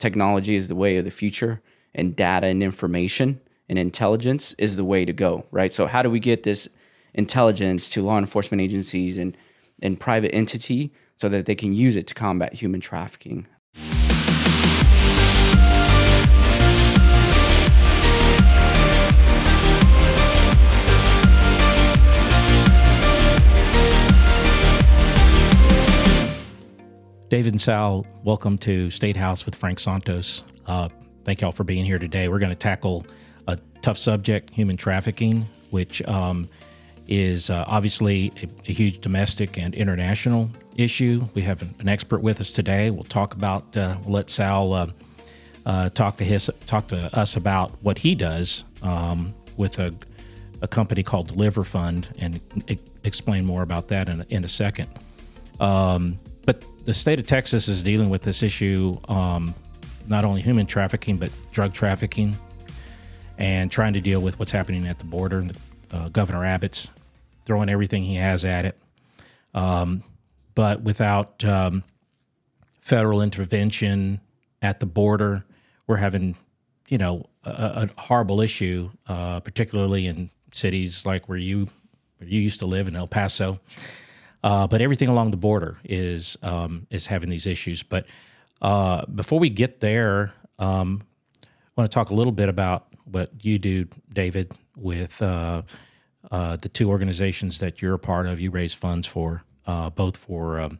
technology is the way of the future, and data and information and intelligence is the way to go, right? So how do we get this intelligence to law enforcement agencies and and private entity so that they can use it to combat human trafficking? David and Sal, welcome to State House with Frank Santos. Uh, thank y'all for being here today. We're going to tackle a tough subject, human trafficking, which um, is uh, obviously a, a, huge domestic and international issue. We have an, an, expert with us today. We'll talk about. Uh, we'll let Sal uh, uh, talk to his talk to us about what he does um, with a, a company called Deliver Fund, and explain more about that in, in a second. Um, the state of Texas is dealing with this issue, um, not only human trafficking, but drug trafficking, and trying to deal with what's happening at the border. Uh, Governor Abbott's throwing everything he has at it. Um, but without um, federal intervention at the border, we're having, you know, a, a horrible issue, uh, particularly in cities like where you where you used to live in El Paso. Uh, but everything along the border is um, is having these issues. But uh, before we get there, um, I want to talk a little bit about what you do, David, with uh, uh the two organizations that you're a part of. You raise funds for uh, both for um,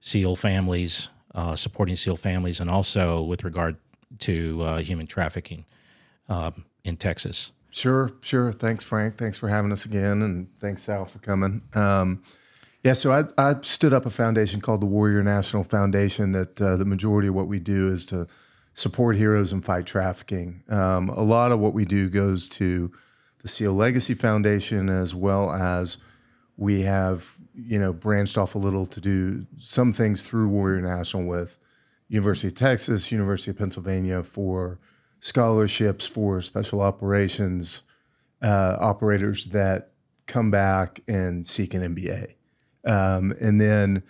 SEAL families, uh, supporting SEAL families, and also with regard to human trafficking um, in Texas. Sure, sure. Thanks, Frank. Thanks for having us again, and thanks, Sal, for coming. Um, yeah, so I, I stood up a foundation called the Warrior National Foundation. That uh, the majority of what we do is to support heroes and fight trafficking. Um, a lot of what we do goes to the SEAL Legacy Foundation, as well as we have you know branched off a little to do some things through Warrior National with University of Texas, University of Pennsylvania for scholarships for special operations uh, operators that come back and seek an MBA. Um, and then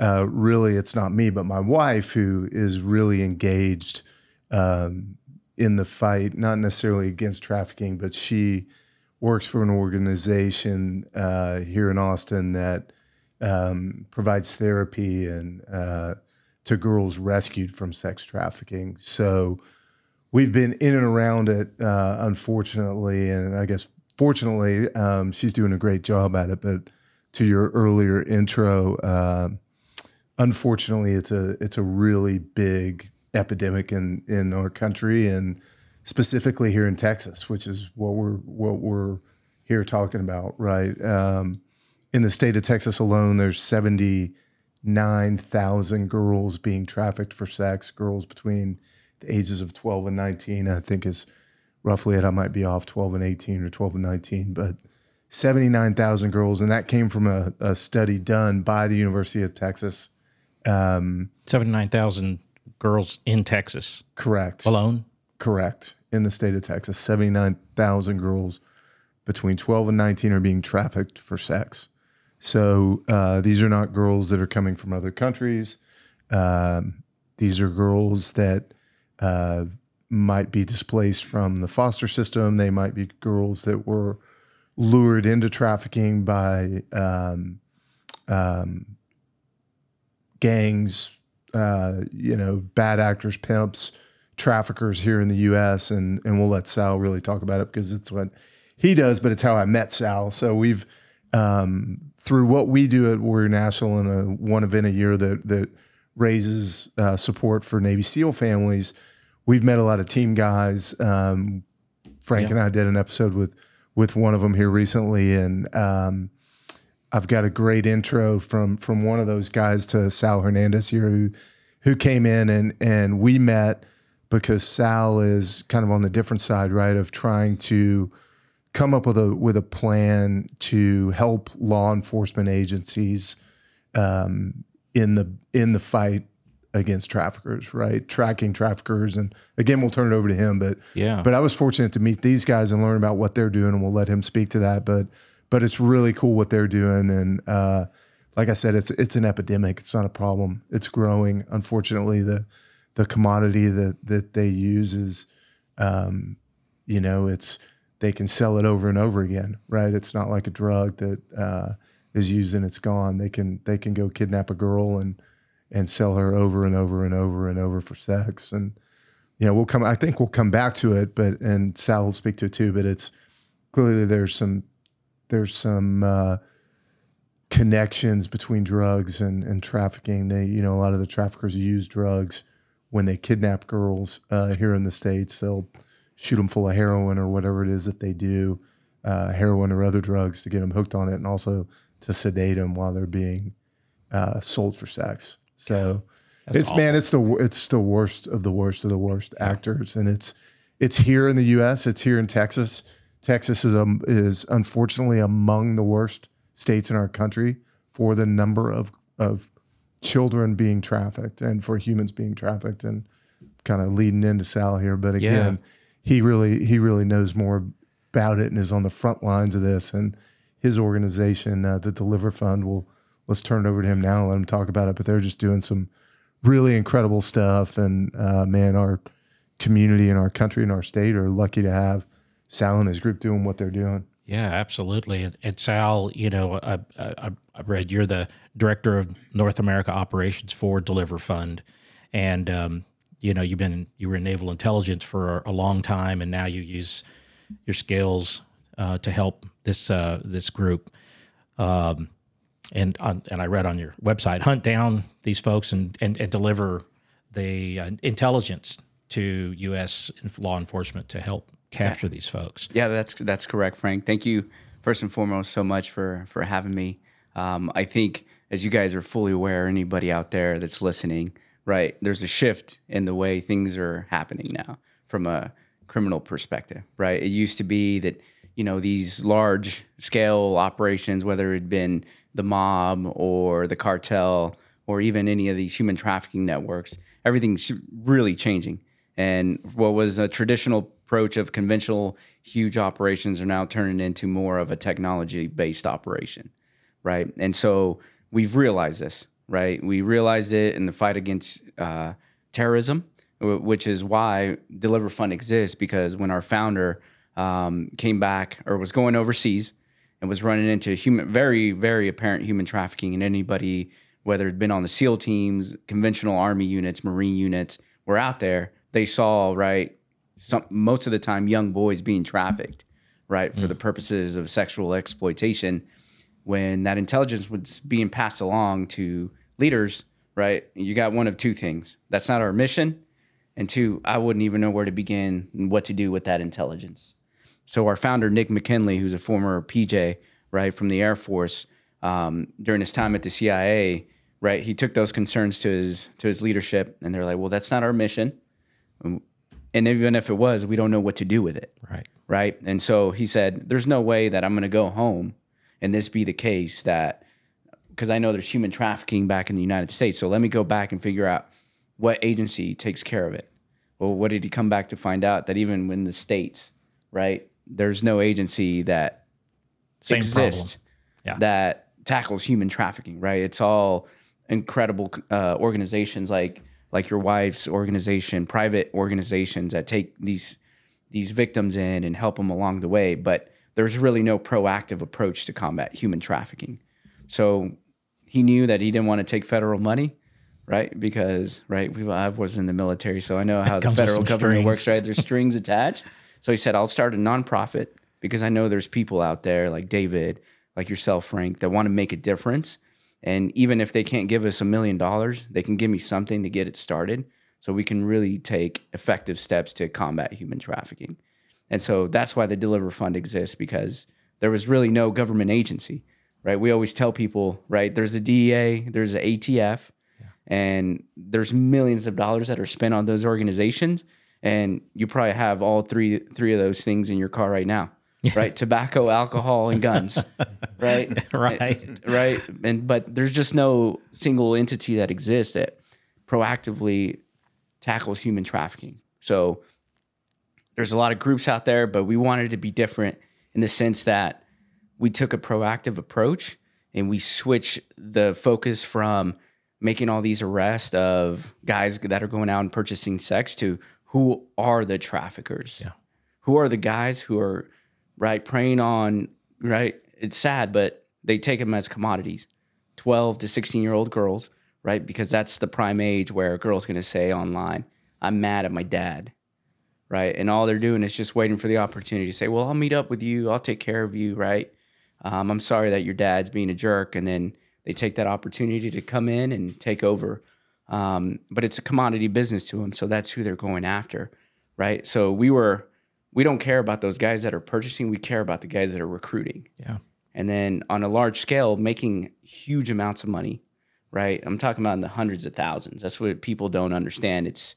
uh, really, it's not me, but my wife who is really engaged um, in the fight, not necessarily against trafficking, but she works for an organization uh, here in Austin that um, provides therapy and uh, to girls rescued from sex trafficking. So we've been in and around it, uh, unfortunately, and I guess fortunately, um, she's doing a great job at it, but to your earlier intro, uh, unfortunately, it's a it's a really big epidemic in in our country and specifically here in Texas, which is what we're what we're here talking about, right? Um, in the state of Texas alone, there's seventy nine thousand girls being trafficked for sex. Girls between the ages of twelve and nineteen, I think is roughly it. I might be off twelve and eighteen or twelve and nineteen, but 79,000 girls, and that came from a, a, study done by the University of Texas. Um, 79,000 girls in Texas. Correct. Alone? Correct. In the state of Texas, 79,000 girls between 12 and 19 are being trafficked for sex. So uh, these are not girls that are coming from other countries. Um, these are girls that uh, might be displaced from the foster system. They might be girls that were lured into trafficking by um, um, gangs, uh, you know, bad actors, pimps, traffickers here in the U.S. And and we'll let Sal really talk about it because it's what he does, but it's how I met Sal. So we've um, through what we do at Warrior National and a one event a year that that raises uh, support for Navy SEAL families. We've met a lot of team guys. Um, Frank yeah. and I did an episode with with one of them here recently, and um, I've got a great intro from from one of those guys to Sal Hernandez here, who who came in and and we met because Sal is kind of on the different side, right, of trying to come up with a with a plan to help law enforcement agencies um, in the in the fight against traffickers, right? Tracking traffickers, and again, we'll turn it over to him. But yeah, but I was fortunate to meet these guys and learn about what they're doing, and we'll let him speak to that. But but it's really cool what they're doing, and uh, like I said, it's it's an epidemic. It's not a problem. It's growing. Unfortunately, the the commodity that that they use is, um, you know, it's they can sell it over and over again, right? It's not like a drug that uh, is used and it's gone. They can they can go kidnap a girl and and sell her over and over and over and over for sex. And you know, we'll come. I think we'll come back to it, but and Sal will speak to it too. But it's clearly there's some there's some uh, connections between drugs and and trafficking. They you know a lot of the traffickers use drugs when they kidnap girls uh, here in the states. They'll shoot them full of heroin or whatever it is that they do, uh, heroin or other drugs to get them hooked on it, and also to sedate them while they're being uh, sold for sex. So That's it's man, it's the it's the worst of the worst of the worst actors, and it's it's here in the U.S. It's here in Texas. Texas is um, is unfortunately among the worst states in our country for the number of of children being trafficked and for humans being trafficked, and kind of leading into Sal here, but again, he really he really knows more about it and is on the front lines of this, and his organization, uh, the Deliver Fund, will let's turn it over to him now and let him talk about it. But they're just doing some really incredible stuff, and uh, man, our community and our country and our state are lucky to have Sal and his group doing what they're doing. Yeah, absolutely. And, and Sal, you know, I, I, I read you're the director of North America operations for Deliver Fund, and um, you know you've been you were in naval intelligence for a long time, and now you use your skills uh, to help this uh, this group. Um, and on, and I read on your website, hunt down these folks and and, and deliver the uh, intelligence to U.S. law enforcement to help capture these folks. Yeah, that's that's correct, Frank. Thank you first and foremost so much for for having me. Um, I think as you guys are fully aware, anybody out there that's listening, right? There's a shift in the way things are happening now from a criminal perspective, right? It used to be that you know these large scale operations, whether it had been the mob or the cartel or even any of these human trafficking networks, everything's really changing. And what was a traditional approach of conventional huge operations are now turning into more of a technology based operation, right? And so we've realized this, right? We realized it in the fight against uh, terrorism, wh- which is why Deliver Fund exists because when our founder um, came back or was going overseas and was running into human, very, very apparent human trafficking, and anybody, whether it'd been on the SEAL teams, conventional Army units, Marine units, were out there. They saw right some most of the time young boys being trafficked, right, for hmm. the purposes of sexual exploitation. When that intelligence was being passed along to leaders, right, you got one of two things. That's not our mission, and two, I wouldn't even know where to begin and what to do with that intelligence. So our founder Nick McKinley, who's a former PJ, right, from the Air Force, um, during his time at the CIA, right, he took those concerns to his to his leadership, and they're like, "Well, that's not our mission, and even if it was, we don't know what to do with it." Right. right? And so he said, "There's no way that I'm going to go home and this be the case that because I know there's human trafficking back in the United States. So let me go back and figure out what agency takes care of it." Well, what did he come back to find out that even in the states, right, there's no agency that Same exists. Yeah. that tackles human trafficking, right? It's all incredible uh, organizations like like your wife's organization, private organizations that take these these victims in and help them along the way. But there's really no proactive approach to combat human trafficking. So he knew that he didn't want to take federal money, right? Because right, we I was in the military, so I know how the federal government strings. works. Right, there's strings attached. So he said, "I'll start a nonprofit because I know there's people out there like David, like yourself, Frank, that want to make a difference. And even if they can't give us a million dollars, they can give me something to get it started, so we can really take effective steps to combat human trafficking." And so that's why the Deliver Fund exists because there was really no government agency, right? We always tell people, right? There's the DEA, there's the ATF, and there's millions of dollars that are spent on those organizations, and you probably have all three three of those things in your car right now, right? Tobacco, alcohol, and guns, right? Right. right. And but there's just no single entity that exists that proactively tackles human trafficking. So there's a lot of groups out there, but we wanted to be different in the sense that we took a proactive approach and we switched the focus from making all these arrests of guys that are going out and purchasing sex to who are the traffickers? Yeah. Who are the guys who are right preying on right? It's sad, but they take them as commodities. 12 to 16 year old girls, right? Because that's the prime age where a girl's going to say online, I'm mad at my dad, right? And all they're doing is just waiting for the opportunity to say, Well, I'll meet up with you. I'll take care of you, right? Um, I'm sorry that your dad's being a jerk. And then they take that opportunity to come in and take over. Um, but it's a commodity business to them. So that's who they're going after, right? So we were, we don't care about those guys that are purchasing. We care about the guys that are recruiting Yeah. and then on a large scale making huge amounts of money right i'm talking about in the hundreds of thousands that's what people don't understand it's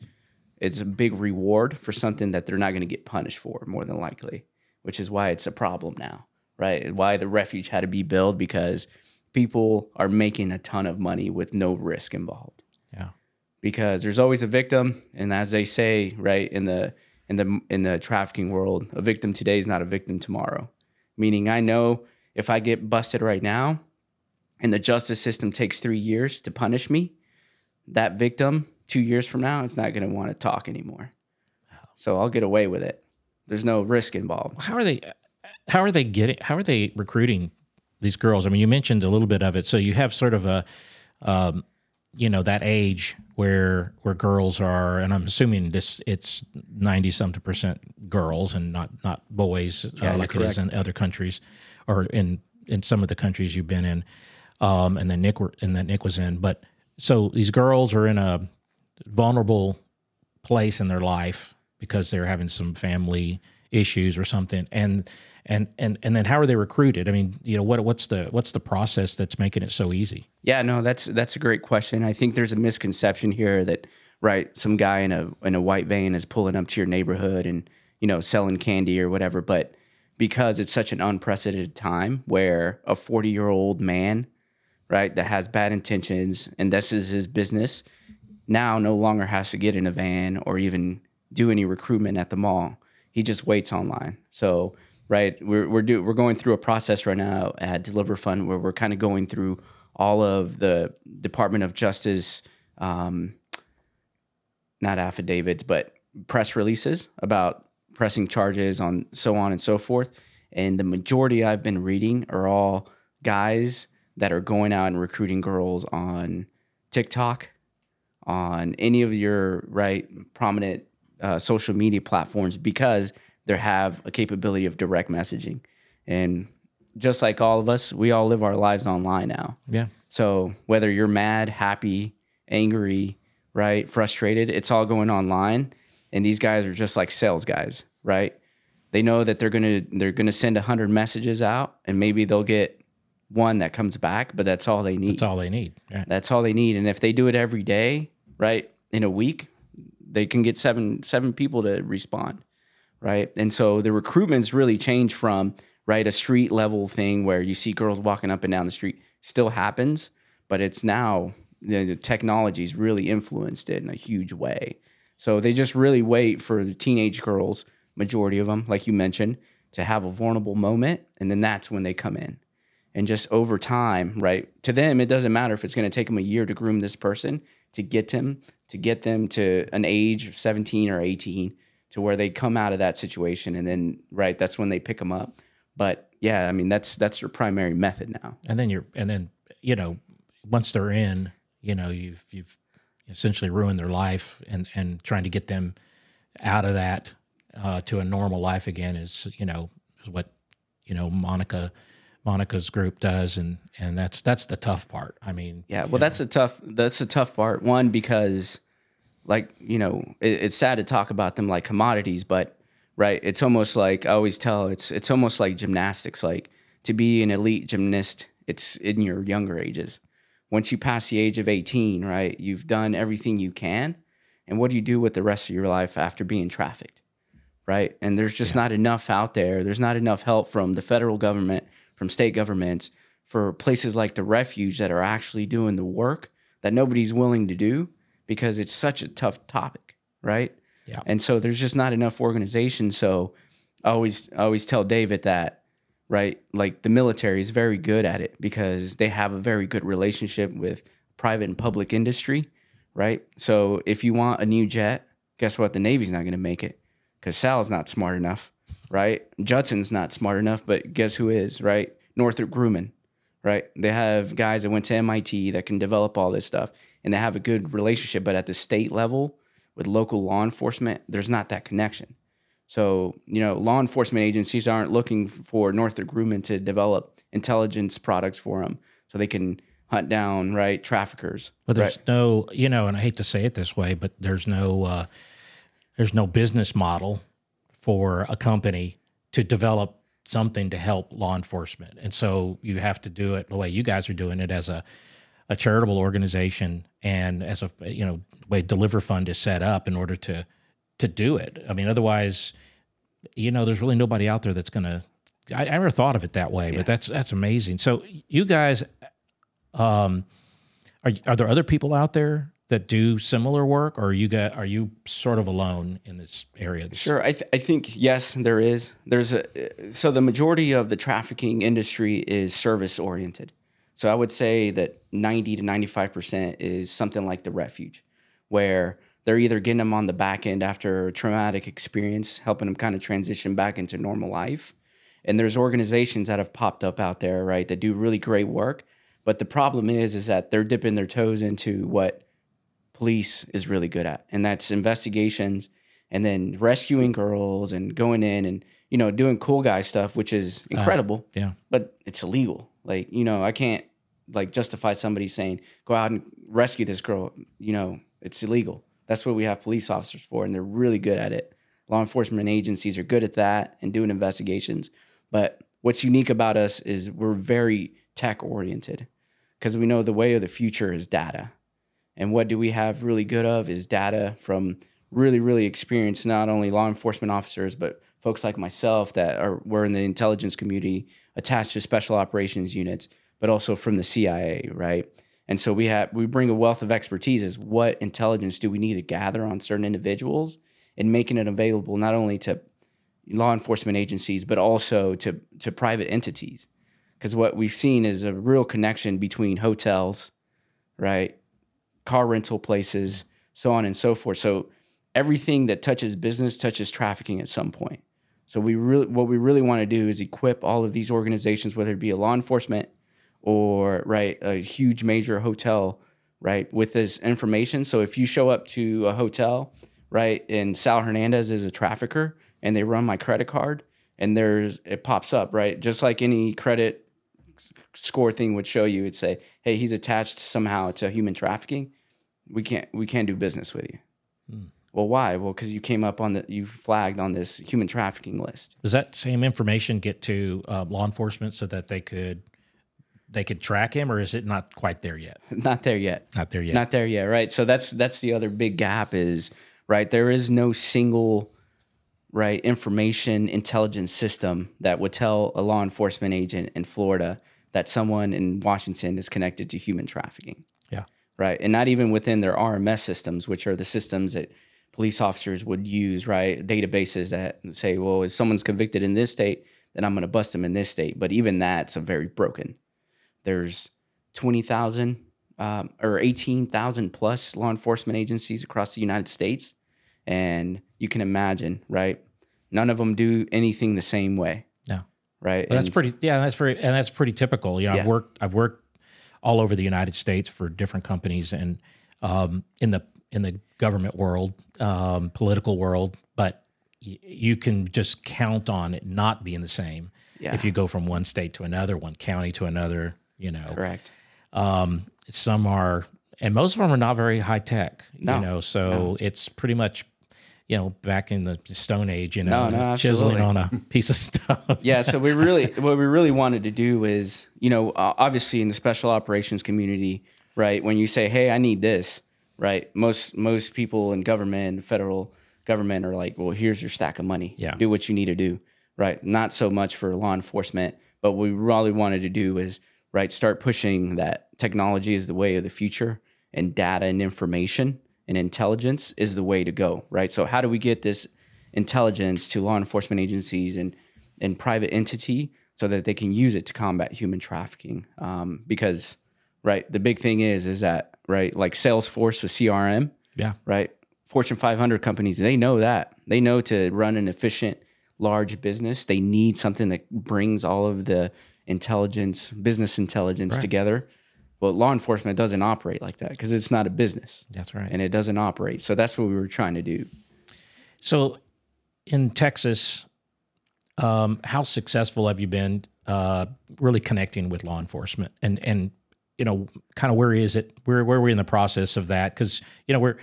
it's a big reward for something that they're not going to get punished for more than likely which is why it's a problem now right why the refuge had to be built because people are making a ton of money with no risk involved. Because there's always a victim and as they say right in the in the in the trafficking world a victim today is not a victim tomorrow meaning i know if i get busted right now and the justice system takes 3 years to punish me that victim 2 years from now is not going to want to talk anymore so i'll get away with it there's no risk involved How are they? How are they getting? How are they recruiting these girls? I mean, you mentioned a little bit of it. So you have sort of a, um, you know, that age where where girls are, and I'm assuming this it's ninety something percent girls and not not boys Yeah, uh, like it is in other countries, or in in some of the countries you've been in, um, and then Nick were, and that Nick was in. But so these girls are in a vulnerable place in their life because they're having some family issues or something and and and and then how are they recruited i mean you know what what's the what's the process that's making it so easy Yeah, no, that's that's a great question. I think there's a misconception here that right, some guy in a in a white van is pulling up to your neighborhood and you know selling candy or whatever. But because it's such an unprecedented time where a 40 year old man, right, that has bad intentions and this is his business, now no longer has to get in a van or even do any recruitment at the mall. He just waits online. So right, we're we're do we're going through a process right now at Deliver Fund where we're kind of going through all of the Department of Justice, um, not affidavits, but press releases about pressing charges on so on and so forth. And the majority I've been reading are all guys that are going out and recruiting girls on TikTok, on any of your right prominent uh, social media platforms because they have a capability of direct messaging. And just like all of us, we all live our lives online now. yeah So whether you're mad, happy, angry, right, frustrated, it's all going online. And these guys are just like sales guys, right? They know that they're gonna they're gonna send a hundred messages out, and maybe they'll get one that comes back, but that's all they need. that's all they need right That's all they need. And if they do it every day, right, in a week, they can get seven seven people to respond, right? And so the recruitment's really changed from right a street level thing where you see girls walking up and down the street still happens, but it's now the, technology's really influenced it in a huge way. So they just really wait for the teenage girls, majority of them, like you mentioned, to have a vulnerable moment, and then that's when they come in and just over time, right? To them, it doesn't matter if it's going to take them a year to groom this person to get them to get them to an age of 17 or 18 to where they come out of that situation and then right that's when they pick them up but yeah i mean that's that's your primary method now and then you're and then you know once they're in you know you've you've essentially ruined their life and and trying to get them out of that uh, to a normal life again is you know is what you know monica monica's group does and and that's that's the tough part i mean Yeah, well, that's a tough. That's the tough part. One because, like you know, it, it's sad to talk about them like commodities, but right, it's almost like I always tell. It's it's almost like gymnastics. Like to be an elite gymnast, it's in your younger ages. Once you pass the age of eighteen, right, you've done everything you can, and what do you do with the rest of your life after being trafficked? Right, and there's just not enough out there. There's not enough help from the federal government, from state governments for places like the refuge that are actually doing the work that nobody's willing to do because it's such a tough topic, right? Yeah. And so there's just not enough organization. So I always I always tell David that, right? Like the military is very good at it because they have a very good relationship with private and public industry, right? So if you want a new jet, guess what? The Navy's not going to make it because Sal's not smart enough, right? Judson's not smart enough, but guess who is, right? Northrop Grumman, right? They have guys that went to MIT that can develop all this stuff and to have a good relationship, but at the state level with local law enforcement, there's not that connection. So, you know, law enforcement agencies aren't looking for Northrop Grumman to develop intelligence products for them so they can hunt down, right, traffickers. But there's right? no, you know, and I hate to say it this way, but there's no, uh, there's no business model for a company to develop something to help law enforcement, and so you have to do it the way you guys are doing it as a a charitable organization and as a you know way Deliver Fund is set up in order to to do it. I mean, otherwise, you know, there's really nobody out there that's going to. I, I never thought of it that way, but that's that's amazing. So you guys, um, are are there other people out there that do similar work, or are you got are you sort of alone in this area? Sure, I, th- I think yes, there is. There's a so the majority of the trafficking industry is service oriented. So I would say that 90 to 95 percent is something like the refuge, where they're either getting them on the back end after a traumatic experience, helping them kind of transition back into normal life. And there's organizations that have popped up out there, right, that do really great work. But the problem is, is that they're dipping their toes into what police is really good at, and that's investigations and then rescuing girls and going in and you know doing cool guy stuff, which is incredible. Uh, yeah, but it's illegal. Like you know, I can't like justify somebody saying go out and rescue this girl. You know, it's illegal. That's what we have police officers for, and they're really good at it. Law enforcement agencies are good at that and doing investigations. But what's unique about us is we're very tech oriented because we know the way of the future is data. And what do we have really good of is data from really, really experienced not only law enforcement officers, but folks like myself that are we're in the intelligence community attached to special operations units, but also from the CIA, right? And so we have we bring a wealth of expertise as what intelligence do we need to gather on certain individuals and making it available not only to law enforcement agencies but also to to private entities. Because what we've seen is a real connection between hotels, right, car rental places, so on and so forth. So everything that touches business touches trafficking at some point. So we really what we really want to do is equip all of these organizations, whether it be a law enforcement or right a huge major hotel, right, with this information. So if you show up to a hotel, right, and Sal Hernandez is a trafficker and they run my credit card and there's it pops up, right? Just like any credit score thing would show you, it'd say, "Hey, he's attached somehow to human trafficking. We can't we can't do business with you." Well, why? Well, because you came up on the you flagged on this human trafficking list. Does that same information get to uh, law enforcement so that they could they could track him, or is it not quite there yet? Not there yet. Not there yet. Not there yet. Right. So that's that's the other big gap is right. There is no single right information intelligence system that would tell a law enforcement agent in Florida that someone in Washington is connected to human trafficking. Yeah. Right. And not even within their RMS systems, which are the systems that police officers would use, right? Databases that say, well, if someone's convicted in this state, then I'm going to bust them in this state. But even that's a very broken. There's 20,000 um, or 18,000 plus law enforcement agencies across the United States. And you can imagine, right? None of them do anything the same way. Yeah. Right. Well, that's pretty, yeah, that's very, and that's pretty typical. You know, yeah. I've worked, I've worked all over the United States for different companies and um, in the, in the government world, um, political world, but y- you can just count on it not being the same yeah. if you go from one state to another, one county to another. You know, correct. Um, some are, and most of them are not very high tech. No, you know, so no. it's pretty much. You know, back in the Stone Age, you know, no, chiseling on a piece of stuff. yeah, so we really, what we really wanted to do is, you know, obviously in the special operations community, right? When you say, "Hey, I need this," right? Most most people in government, federal government, are like, "Well, here's your stack of money. Yeah. do what you need to do." Right? Not so much for law enforcement, but what we really wanted to do is right start pushing that technology is the way of the future, and data and information and intelligence is the way to go. Right? So how do we get this intelligence to law enforcement agencies and and private entity so that they can use it to combat human trafficking? Um, because right? The big thing is is that right, like Salesforce, the CRM, Yeah. right? Fortune 500 companies, they know that. They know to run an efficient, large business, they need something that brings all of the intelligence, business intelligence together. Well, law enforcement doesn't operate like that because it's not a business That's right. and it doesn't operate. So that's what we were trying to do. So, in Texas, um, how successful have you been uh, really connecting with law enforcement? And and you know, kind of where is it? Where where are we in the process of that? Because you know, we're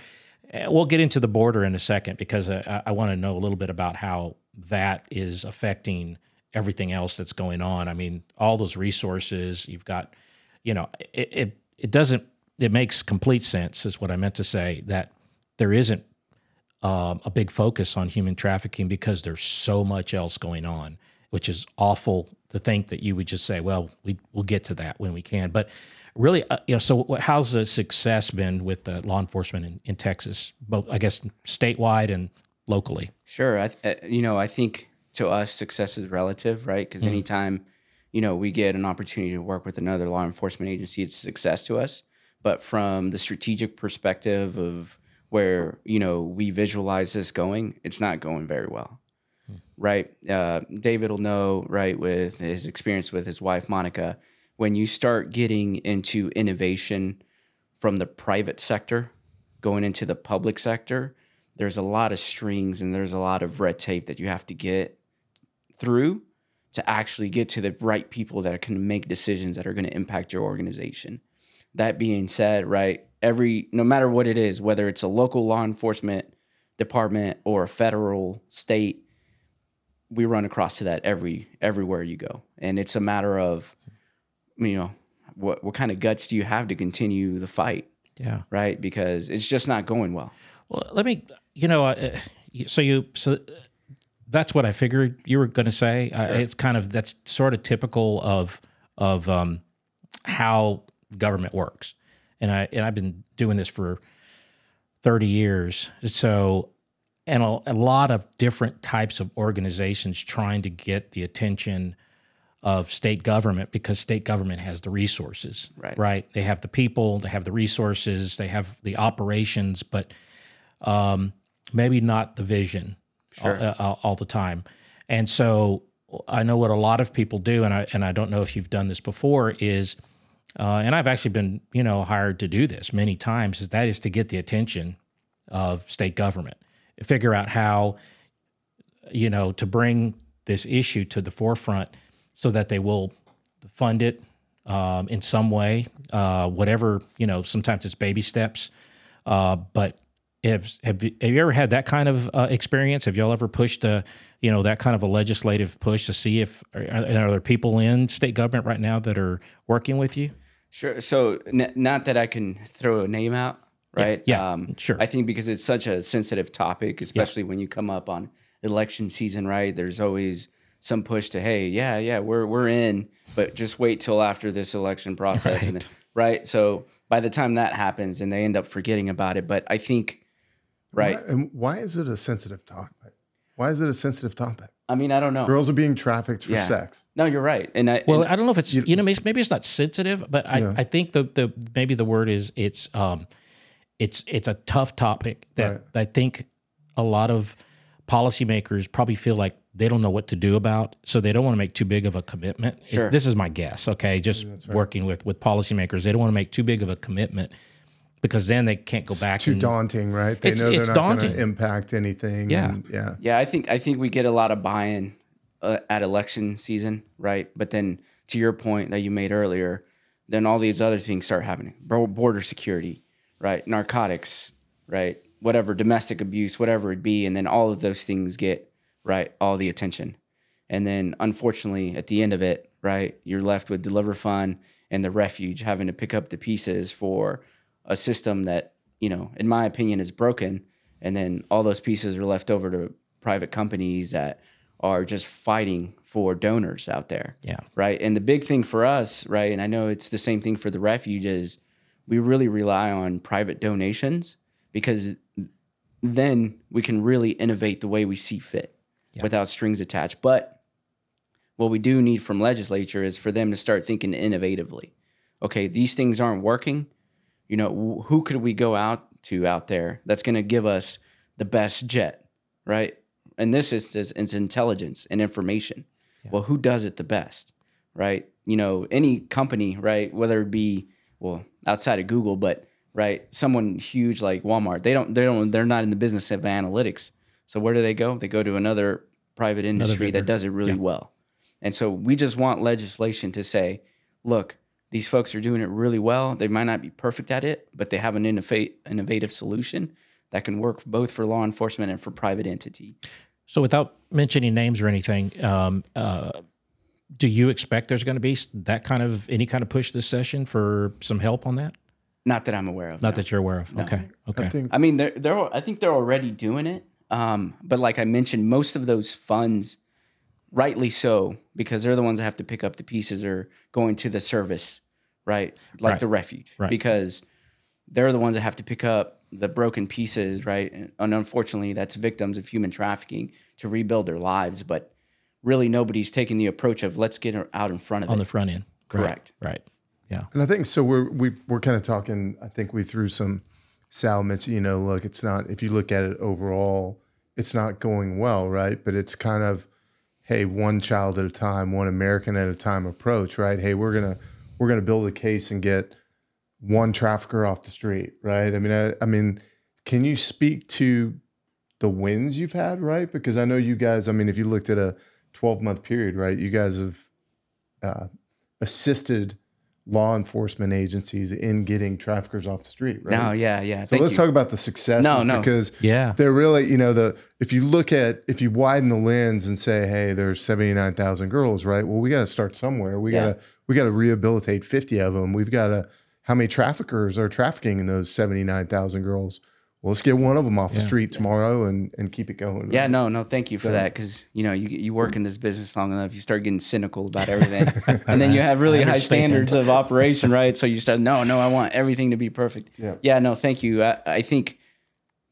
eh, we'll get into the border in a second because I, I want to know a little bit about how that is affecting everything else that's going on. I mean, all those resources you've got. You know, it it, it doesn't. It makes complete sense, is what I meant to say. That there isn't um, a big focus on human trafficking because there's so much else going on, which is awful to think that you would just say, "Well, we we'll get to that when we can." But really, uh, you know, so what- how's the success been with the law enforcement in, in Texas, both I guess statewide and locally? Sure. I, th- uh, you know, I think to us, success is relative, right? Because anytime, you know, we get an opportunity to work with another law enforcement agency, it's a success to us. But from the strategic perspective of where, you know, we visualize this going, it's not going very well, right? Uh, David will know, right, with his experience with his wife, Monica, when you start getting into innovation from the private sector going into the public sector, there's a lot of strings and there's a lot of red tape that you have to get through to actually get to the right people that can make decisions that are going to impact your organization. That being said, right, every no matter what it is, whether it's a local law enforcement department or a federal state, we run across to that every everywhere you go. And it's a matter of you know, what what kind of guts do you have to continue the fight, Yeah. right? Because it's just not going well. Well, let me, you know, uh, so you, so that's what I figured you were going to say. Uh, it's kind of that's sort of typical of of um, how government works, and I and I've been doing this for thirty years. So, and a, a lot of different types of organizations trying to get the attention of state government because state government has the resources, Right. Right? They have the people, they have the resources, they have the operations, but um, maybe not the vision all, uh, all the time. And so I know what a lot of people do, and I and I don't know if you've done this before. Is uh, and I've actually been you know hired to do this many times. Is that is to get the attention of state government, figure out how you know to bring this issue to the forefront so that they will fund it um, in some way, uh, whatever you know. Sometimes it's baby steps, uh, but have have you, have you ever had that kind of uh, experience? Have y'all ever pushed a you know that kind of a legislative push to see if are, are there people in state government right now that are working with you? Sure. So, n- not that I can throw a name out, right? yeah, Um, sure. I think because it's such a sensitive topic, especially when you come up on election season, right? There's always some push to, hey, yeah, yeah, we're we're in, but just wait till after this election process, and then, right? So by the time that happens, and they end up forgetting about it. But I think, right? Why, and why is it a sensitive topic? Why is it a sensitive topic? I mean, I don't know. Girls are being trafficked for Yeah. sex. No, you're right. And I Well, and- I don't know if it's you, know maybe, maybe it's not sensitive, but I, Yeah. I think the the maybe the word is it's um it's it's a tough topic that I think a lot of policymakers probably feel like they don't know what to do about, so they don't want to make too big of a commitment. Is- Sure. This is my guess. Okay, just working with with policymakers, they don't want to make too big of a commitment because then they can't go back. Too and, daunting, right? They It's- know they're it's not going daunting. to impact anything. Yeah. and- yeah. Yeah, I think I think we get a lot of buy-in uh, at election season, right? But then to your point that you made earlier, then all these other things start happening: border security, right? Narcotics, right? Whatever, domestic abuse, whatever it be, and then all of those things get right all the attention, and then unfortunately at the end of it, right, you're left with Deliver Fund and the Refuge having to pick up the pieces for a system that you know, in my opinion, is broken, and then all those pieces are left over to private companies that are just fighting for donors out there. Yeah. Right. And the big thing for us, right, and I know it's the same thing for the refuge, is we really rely on private donations because then we can really innovate the way we see fit without strings attached. But what we do need from legislature is for them to start thinking innovatively. okay, these things aren't working. You know, who could we go out to out there that's going to give us the best jet, right? And this is is, is intelligence and information. Well, who does it the best, right? You know, any company, right? Whether it be well outside of Google, but right, someone huge like Walmart, they don't they don't they're not in the business of analytics. So where do they go? They go to another private industry that does it really well. And so we just want legislation to say, look, these folks are doing it really well. They might not be perfect at it, but they have an innova- innovative solution that can work both for law enforcement and for private entity. So, without mentioning names or anything, um, uh, do you expect there's going to be that kind of any kind of push this session for some help on that? Not that I'm aware of. Not no. that you're aware of. Okay. Okay. I think I mean, they're, they're I think they're already doing it. Um, but like I mentioned, most of those funds, rightly so, because they're the ones that have to pick up the pieces or going to the service, right? Like Right. the refuge, Right. because they're the ones that have to pick up the broken pieces, right? And unfortunately, that's victims of human trafficking to rebuild their lives. But really, nobody's taking the approach of let's get out in front of on it. the front end. Correct. Right. right. Yeah. And I think so. We're we, we're kind of talking. I think we threw some. Sal mentioned, you know, look, it's not. If you look at it overall, it's not going well, right? But it's kind of, hey, one child at a time, one American at a time approach, right? Hey, we're gonna we're gonna build a case and get one trafficker off the street, right? I mean, I, I mean, can you speak to the wins you've had, right? Because I know you guys. I mean, if you looked at a twelve month period, right, you guys have uh, assisted law enforcement agencies in getting traffickers off the street, right? No, yeah, yeah. So Thank let's you. talk about the successes No, no. because Yeah. they're really, you know, the if you look at if you widen the lens and say, hey, there's 79,000 girls, right? Well, we got to start somewhere. We Yeah. got to we got to rehabilitate 50 of them. We've got to how many traffickers are trafficking in those 79,000 girls? Well, let's get one of them off the street tomorrow and and keep it going. Yeah, right? no, no, thank you for that because you know you you work in this business long enough, you start getting cynical about everything, and then you have really high standards of operation, right? So you start, no, no, I want everything to be perfect. Yeah. yeah, no, thank you. I, I think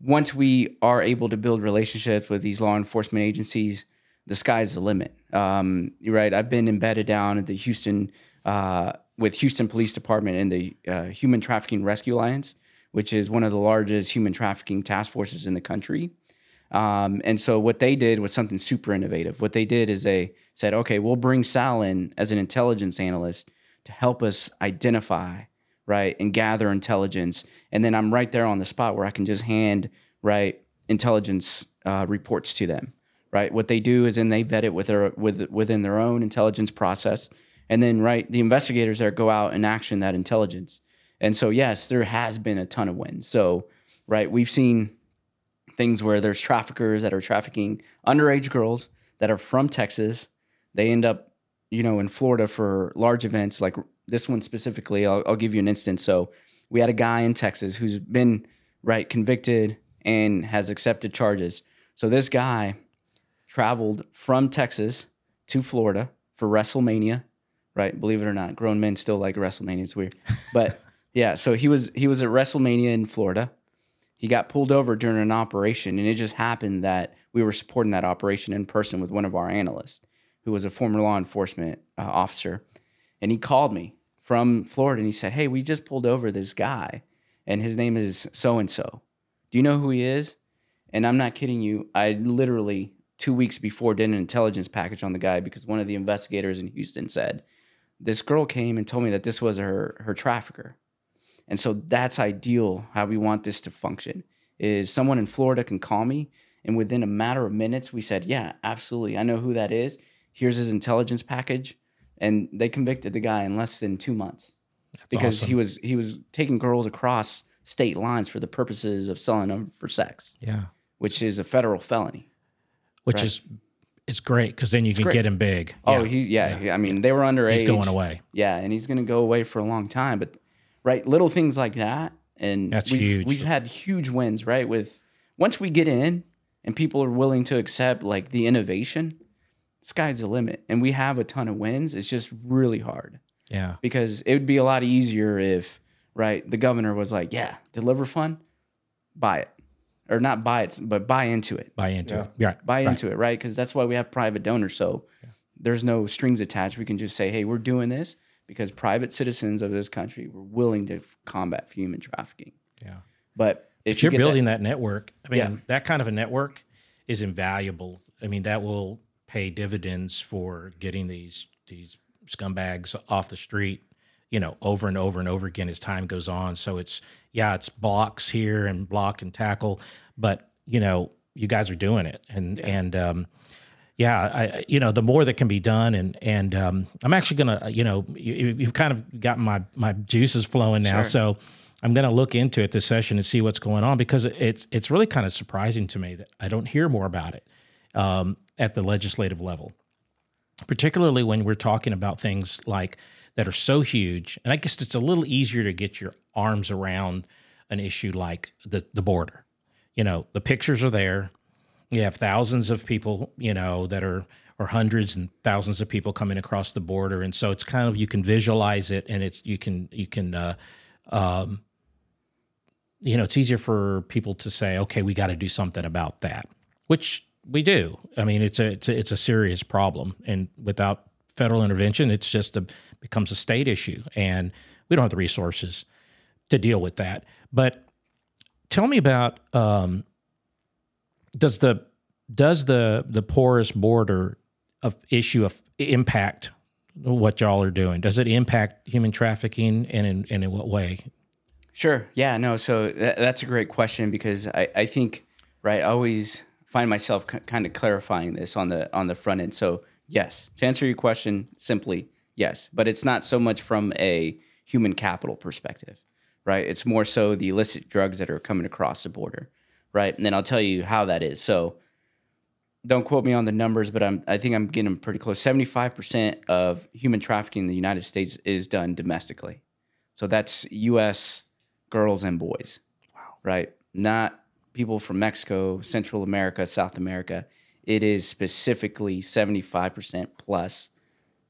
once we are able to build relationships with these law enforcement agencies, the sky's the limit. Um, you're right. I've been embedded down at the Houston uh, with Houston Police Department and the uh, Human Trafficking Rescue Alliance, which is one of the largest human trafficking task forces in the country. Um, and so what they did was something super innovative. What they did is they said, okay, we'll bring Sal in as an intelligence analyst to help us identify, right, and gather intelligence. And then I'm right there on the spot where I can just hand, right, intelligence uh, reports to them, right. What they do is then they vet it with their with within their own intelligence process, and then right, the investigators there go out and action that intelligence. And so yes, there has been a ton of wins. So right, we've seen things where there's traffickers that are trafficking underage girls that are from Texas. They end up, you know, in Florida for large events like this one specifically. I'll, I'll give you an instance. So we had a guy in Texas who's been right convicted and has accepted charges. So this guy traveled from Texas to Florida for WrestleMania, right? Believe it or not, grown men still like WrestleMania. It's weird, but yeah. So he was he was at WrestleMania in Florida. He got pulled over during an operation and it just happened that we were supporting that operation in person with one of our analysts who was a former law enforcement uh, officer. And he called me from florida and he said hey we just pulled over this guy and his name is so and so do you know who he is? And i'm not kidding you i literally two weeks before did an intelligence package on the guy because one of the investigators in houston said this girl came and told me that this was her her trafficker and so that's ideal how we want this to function. Is someone in Florida can call me and within a matter of minutes we said, "Yeah, absolutely. I know who that is. Here's his intelligence package." And they convicted the guy in less than 2 months. because awesome. he was he was taking girls across state lines for the purposes of selling them for sex, Yeah. which is a federal felony. Which is it's great because then you can great. get him big. Oh, Yeah. he yeah, he- I mean, they were underage. he's going away. Yeah, and he's going to go away for a long time. But right, little things like that, and That's we've, huge. We've had huge wins, right? With once we get in and people are willing to accept like the innovation, sky's the limit, and we have a ton of wins. It's just really hard Yeah. because it would be a lot easier if right the governor was like, yeah, deliver fund, buy it, or not buy it, but buy into it Buy into Yeah. it. Yeah. buy Right. into it, right? Because that's why we have private donors. So there's no strings attached. We can just say, hey, we're doing this because private citizens of this country were willing to combat human trafficking. Yeah. But if you you're that- building that, network, I mean, Yeah. that kind of a network is invaluable. I mean, that will pay dividends for getting these these scumbags off the street, you know, over and over and over again as time goes on. So it's yeah, it's blocks here and block and tackle, but you know, you guys are doing it, and and um, yeah, I, you know, the more that can be done, and and um, I'm actually gonna, you know, you, you've kind of gotten my my juices flowing now, Sure. so I'm gonna look into it this session and see what's going on because it's it's really kind of surprising to me that I don't hear more about it um, at the legislative level, particularly when we're talking about things like that are so huge, and I guess it's a little easier to get your arms around an issue like the the border. You know, the pictures are there you have thousands of people, you know, that are or hundreds and thousands of people coming across the border, and so it's kind of you can visualize it, and it's you can you can, uh, um, you know, it's easier for people to say, okay, we got to do something about that, which we do. I mean, it's a it's a, it's a serious problem, and without federal intervention, it's just a becomes a state issue, and we don't have the resources to deal with that. But tell me about um, does the does the the porous border of issue of impact what y'all are doing? Does it impact human trafficking, and in, and in what way? Sure. Yeah. No. So that, that's a great question because I, I think right. I always find myself k- kind of clarifying this on the on the front end. So yes, to answer your question simply, yes, but it's not so much from a human capital perspective, right? It's more so the illicit drugs that are coming across the border, right? And then I'll tell you how that is. So don't quote me on the numbers, but I'm I think I'm getting pretty close. Seventy five percent of human trafficking in the United States is done domestically. So that's U.S. girls and boys. Wow. Right. Not people from Mexico, Central America, South America. It is specifically 75% plus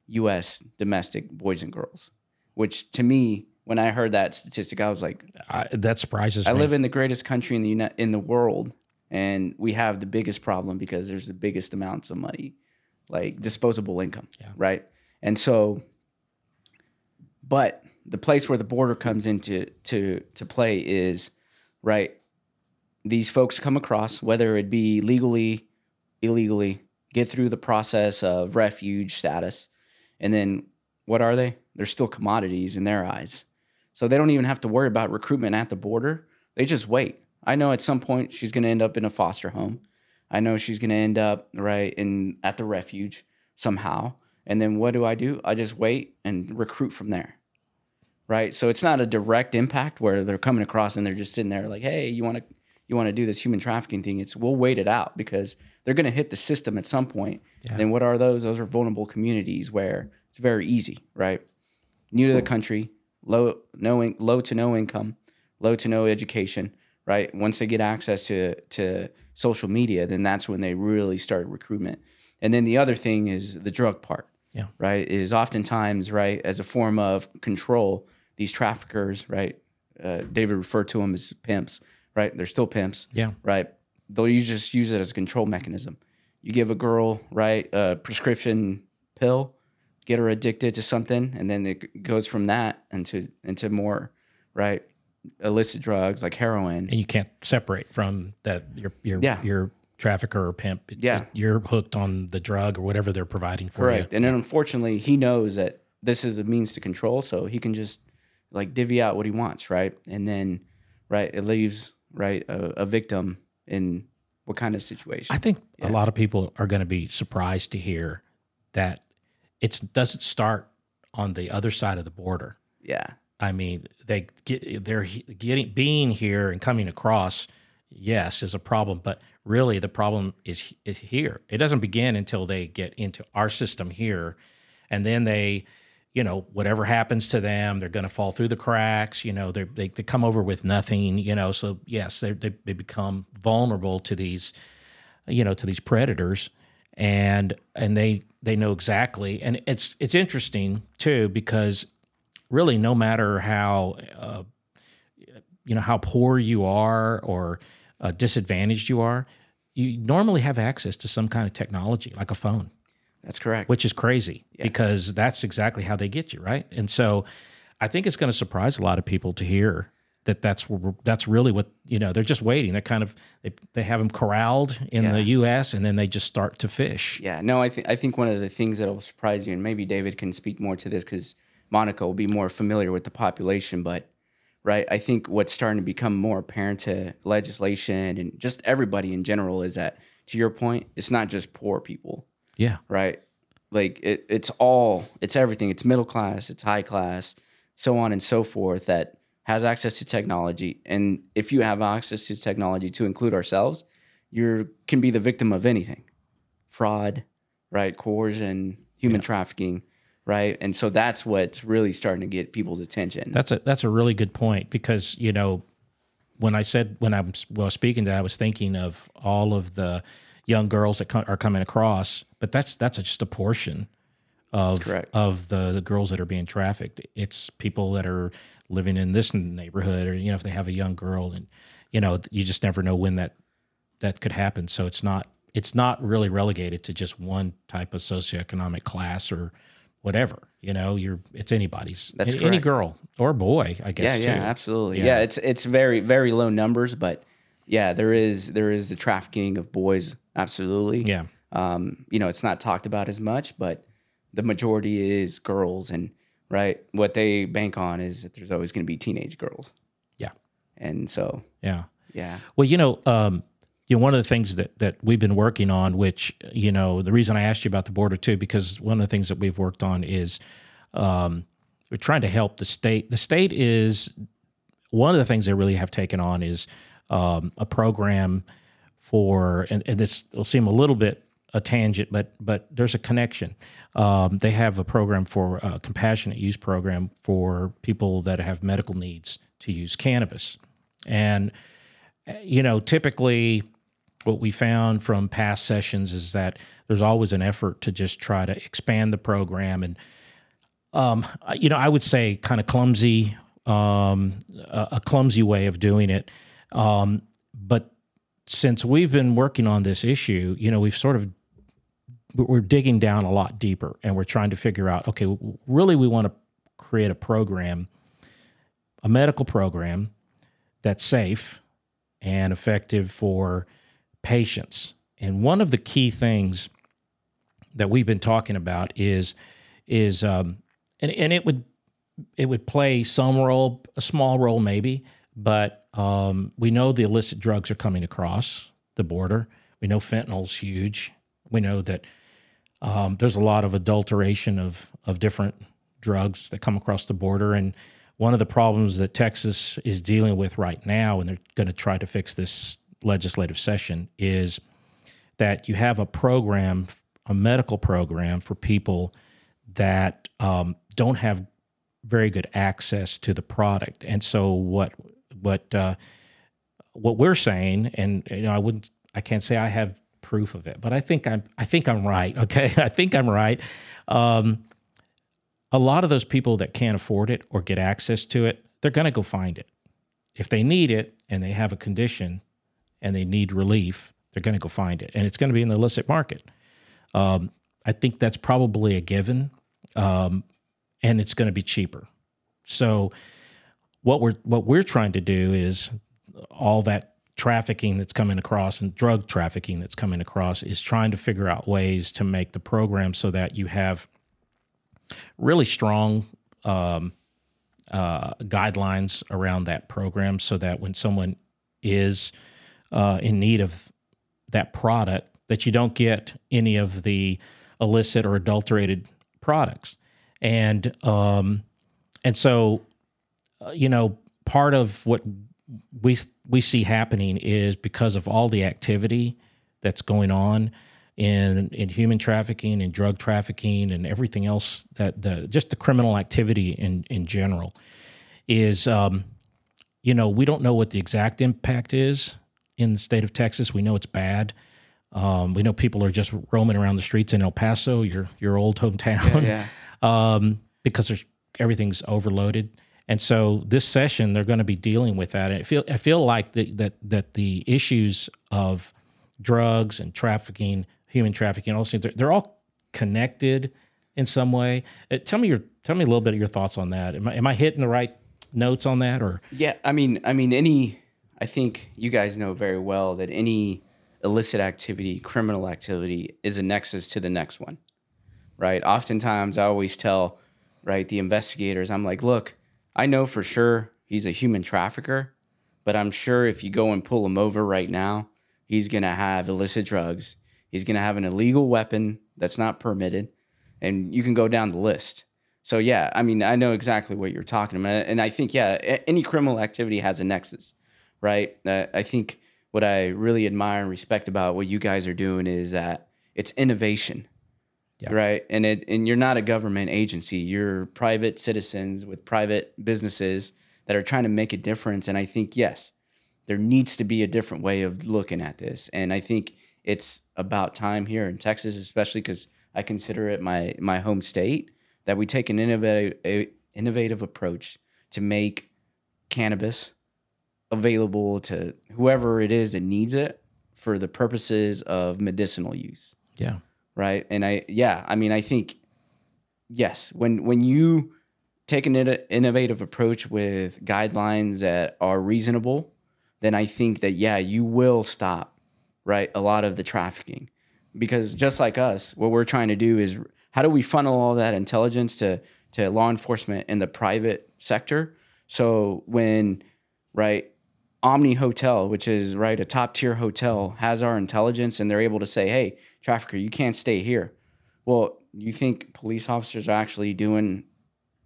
U.S. domestic boys and girls, which to me, when I heard that statistic, I was like, I, that surprises I me. I live in the greatest country in the uni- in the world, and we have the biggest problem because there's the biggest amounts of money, like disposable income, Yeah. right? And so, but the place where the border comes into to to play is right. These folks come across, whether it be legally, illegally, get through the process of refuge status, and then what are they? They're still commodities in their eyes. So they don't even have to worry about recruitment at the border. They just wait. I know at some point she's going to end up in a foster home. I know she's going to end up right in at the refuge somehow. And then what do I do? I just wait and recruit from there. Right? So it's not a direct impact where they're coming across and they're just sitting there like, "Hey, you want to you want to do this human trafficking thing?" It's we'll wait it out because they're going to hit the system at some point. And then what are those? Those are vulnerable communities where it's very easy, right? New to the country, low no in, low to no income, low to no education, right? Once they get access to to social media, then that's when they really start recruitment. And then the other thing is the drug part. Yeah. Right. Is oftentimes, right, as a form of control, these traffickers, right? Uh, David referred to them as pimps, right? They're still pimps yeah. right? They'll use, just use it as a control mechanism. You give a girl, right, a prescription pill, get her addicted to something, and then it goes from that into into more, right, illicit drugs like heroin. And you can't separate from that your your Yeah. your trafficker or pimp. Yeah. you're hooked on the drug or whatever they're providing for Correct. you. And then unfortunately, he knows that this is a means to control, so he can just like divvy out what he wants, right? And then, right, it leaves right a, a victim in what kind of situation? I think a lot of people are going to be surprised to hear that it doesn't start on the other side of the border. yeah. I mean, they get they're getting being here and coming across. Yes, is a problem, but really the problem is is here. It doesn't begin until they get into our system here, and then they, you know, whatever happens to them, they're going to fall through the cracks. You know, they they come over with nothing. You know, so yes, they they they become vulnerable to these, you know, to these predators, and and they they know exactly. And it's it's interesting too because really no matter how uh, you know how poor you are or uh, disadvantaged you are you normally have access to some kind of technology like a phone That's correct. which is crazy because that's exactly how they get you, right? And so I think it's going to surprise a lot of people to hear that that's that's really what you know. They're just waiting. They're kind of they, they have them corralled in Yeah. the U.S. and then they just start to fish. Yeah, no, I think I think one of the things that will surprise you, and maybe David can speak more to this because Monica will be more familiar with the population, but right, I think what's starting to become more apparent to legislation and just everybody in general is that, to your point, it's not just poor people, Yeah, right? Like it, it's all, it's everything. It's middle class, it's high class, so on and so forth that has access to technology. And if you have access to technology, to include ourselves, you can be the victim of anything fraud, right? Coercion, human trafficking, right? And so that's what's really starting to get people's attention. that's a that's a really good point because you know when I said when I was well speaking to, I was thinking of all of the young girls that co- are coming across, but that's that's just a portion of of the, the girls that are being trafficked. It's people that are living in this neighborhood, or you know, if they have a young girl, and you know, you just never know when that that could happen. So it's not it's not really relegated to just one type of socioeconomic class or whatever. You know, you're it's anybody's That's any, any girl or boy, I guess. yeah, too. absolutely. Yeah. Yeah. it's it's very very low numbers, but yeah, there is there is the trafficking of boys, absolutely. Yeah. Um, you know, it's not talked about as much, but the majority is girls, and right, what they bank on is that there's always going to be teenage girls, Yeah. and so Yeah. yeah, Well, you know, um, you know, one of the things that that we've been working on, which you know, the reason I asked you about the border too, because one of the things that we've worked on is um, we're trying to help the state. The state is one of the things they really have taken on is um, a program for, and, and this will seem a little bit a tangent, but but there's a connection. Um, they have a program for a compassionate use program for people that have medical needs to use cannabis, and you know, typically what we found from past sessions is that there's always an effort to just try to expand the program and um, you know, I would say kind of clumsy, um, a, a clumsy way of doing it. Um, but since we've been working on this issue, you know, we've sort of we're digging down a lot deeper and we're trying to figure out okay really we want to create a program a medical program that's safe and effective for patients. And one of the key things that we've been talking about is is um, and, and it would it would play some role a small role maybe but um, we know the illicit drugs are coming across the border. We know fentanyl's huge. We know that um, there's a lot of adulteration of of different drugs that come across the border. And one of the problems that Texas is dealing with right now and they're going to try to fix this legislative session is that you have a program a medical program for people that um, don't have very good access to the product. And so what what uh, what we're saying and you know I wouldn't I can't say I have proof of it but I think I'm I think I'm right okay? I think I'm right. Um, a lot of those people that can't afford it or get access to it they're going to go find it. If they need it and they have a condition and they need relief they're going to go find it and it's going to be in the illicit market. Um, I think that's probably a given um, and it's going to be cheaper. So what we're what we're trying to do is all that trafficking that's coming across and drug trafficking that's coming across is trying to figure out ways to make the program so that you have really strong um, uh, guidelines around that program so that when someone is uh, in need of that product that you don't get any of the illicit or adulterated products. And um, and so uh, you know part of what we we see happening is because of all the activity that's going on in in human trafficking and drug trafficking and everything else that the just the criminal activity in in general is um, you know we don't know what the exact impact is in the state of Texas. We know it's bad. Um, we know people are just roaming around the streets in El Paso, your your old hometown, yeah, um, because there's everything's overloaded. And so this session, they're going to be dealing with that. And I feel I feel like the, that that the issues of drugs and trafficking, human trafficking, all those things, they're, they're all connected in some way. Uh, tell me your tell me a little bit of your thoughts on that. Am I, am I hitting the right notes on that or Yeah, I mean, I mean, any. I think you guys know very well that any illicit activity, criminal activity, is a nexus to the next one, right? Oftentimes, I always tell, right, the investigators, I'm like, look, I know for sure he's a human trafficker, but I'm sure if you go and pull him over right now, he's gonna have illicit drugs. He's gonna have an illegal weapon that's not permitted, and you can go down the list. So yeah, I mean, I know exactly what you're talking about, and I think yeah, any criminal activity has a nexus, right? Uh, I think what I really admire and respect about what you guys are doing is that it's innovation, Yeah. right? And it and you're not a government agency; you're private citizens with private businesses that are trying to make a difference. And I think yes, there needs to be a different way of looking at this, and I think it's about time here in Texas, especially because I consider it my my home state that we take an innovative a, innovative approach to make cannabis available to whoever it is that needs it for the purposes of medicinal use yeah. Right? And i yeah i mean i think yes when when you take an innovative approach with guidelines that are reasonable then i think that yeah you will stop right a lot of the trafficking. Because just like us what we're trying to do is how do we funnel all that intelligence to to law enforcement in the private sector? So when right omni hotel which is right a top tier hotel has our intelligence and they're able to say hey trafficker you can't stay here well you think police officers are actually doing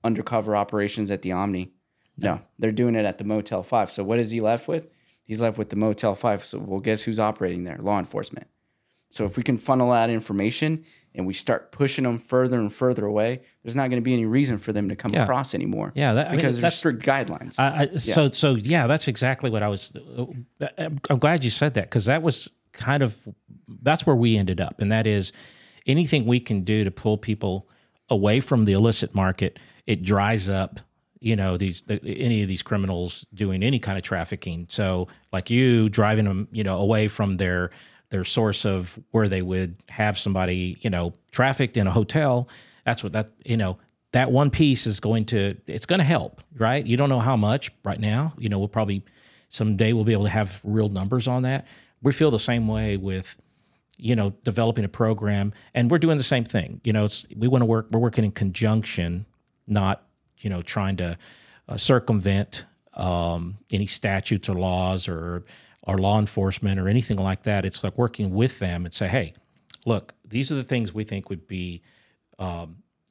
undercover operations at the omni no they're doing it at the motel 5 so what is he left with he's left with the motel 5 so well guess who's operating there law enforcement so if we can funnel that information and we start pushing them further and further away, there's not going to be any reason for them to come Yeah. across anymore. Yeah, that- I mean, because there's that's- strict guidelines. I, I, So so yeah, that's exactly what I was. I'm I'm glad you said that because that was kind of that's where we ended up, and that is anything we can do to pull people away from the illicit market. It dries up, you know, these the, any of these criminals doing any kind of trafficking. So like you driving them, you know, away from their their source of where they would have somebody, you know, trafficked in a hotel. That's what that you know that one piece is going to it's going to help right you don't know how much right now you know we'll probably someday we'll be able to have real numbers on that we feel the same way with you know developing a program and we're doing the same thing you know it's we want to work we're working in conjunction not you know trying to uh, circumvent um, any statutes or laws or or law enforcement or anything like that it's like working with them and say hey look these are the things we think would be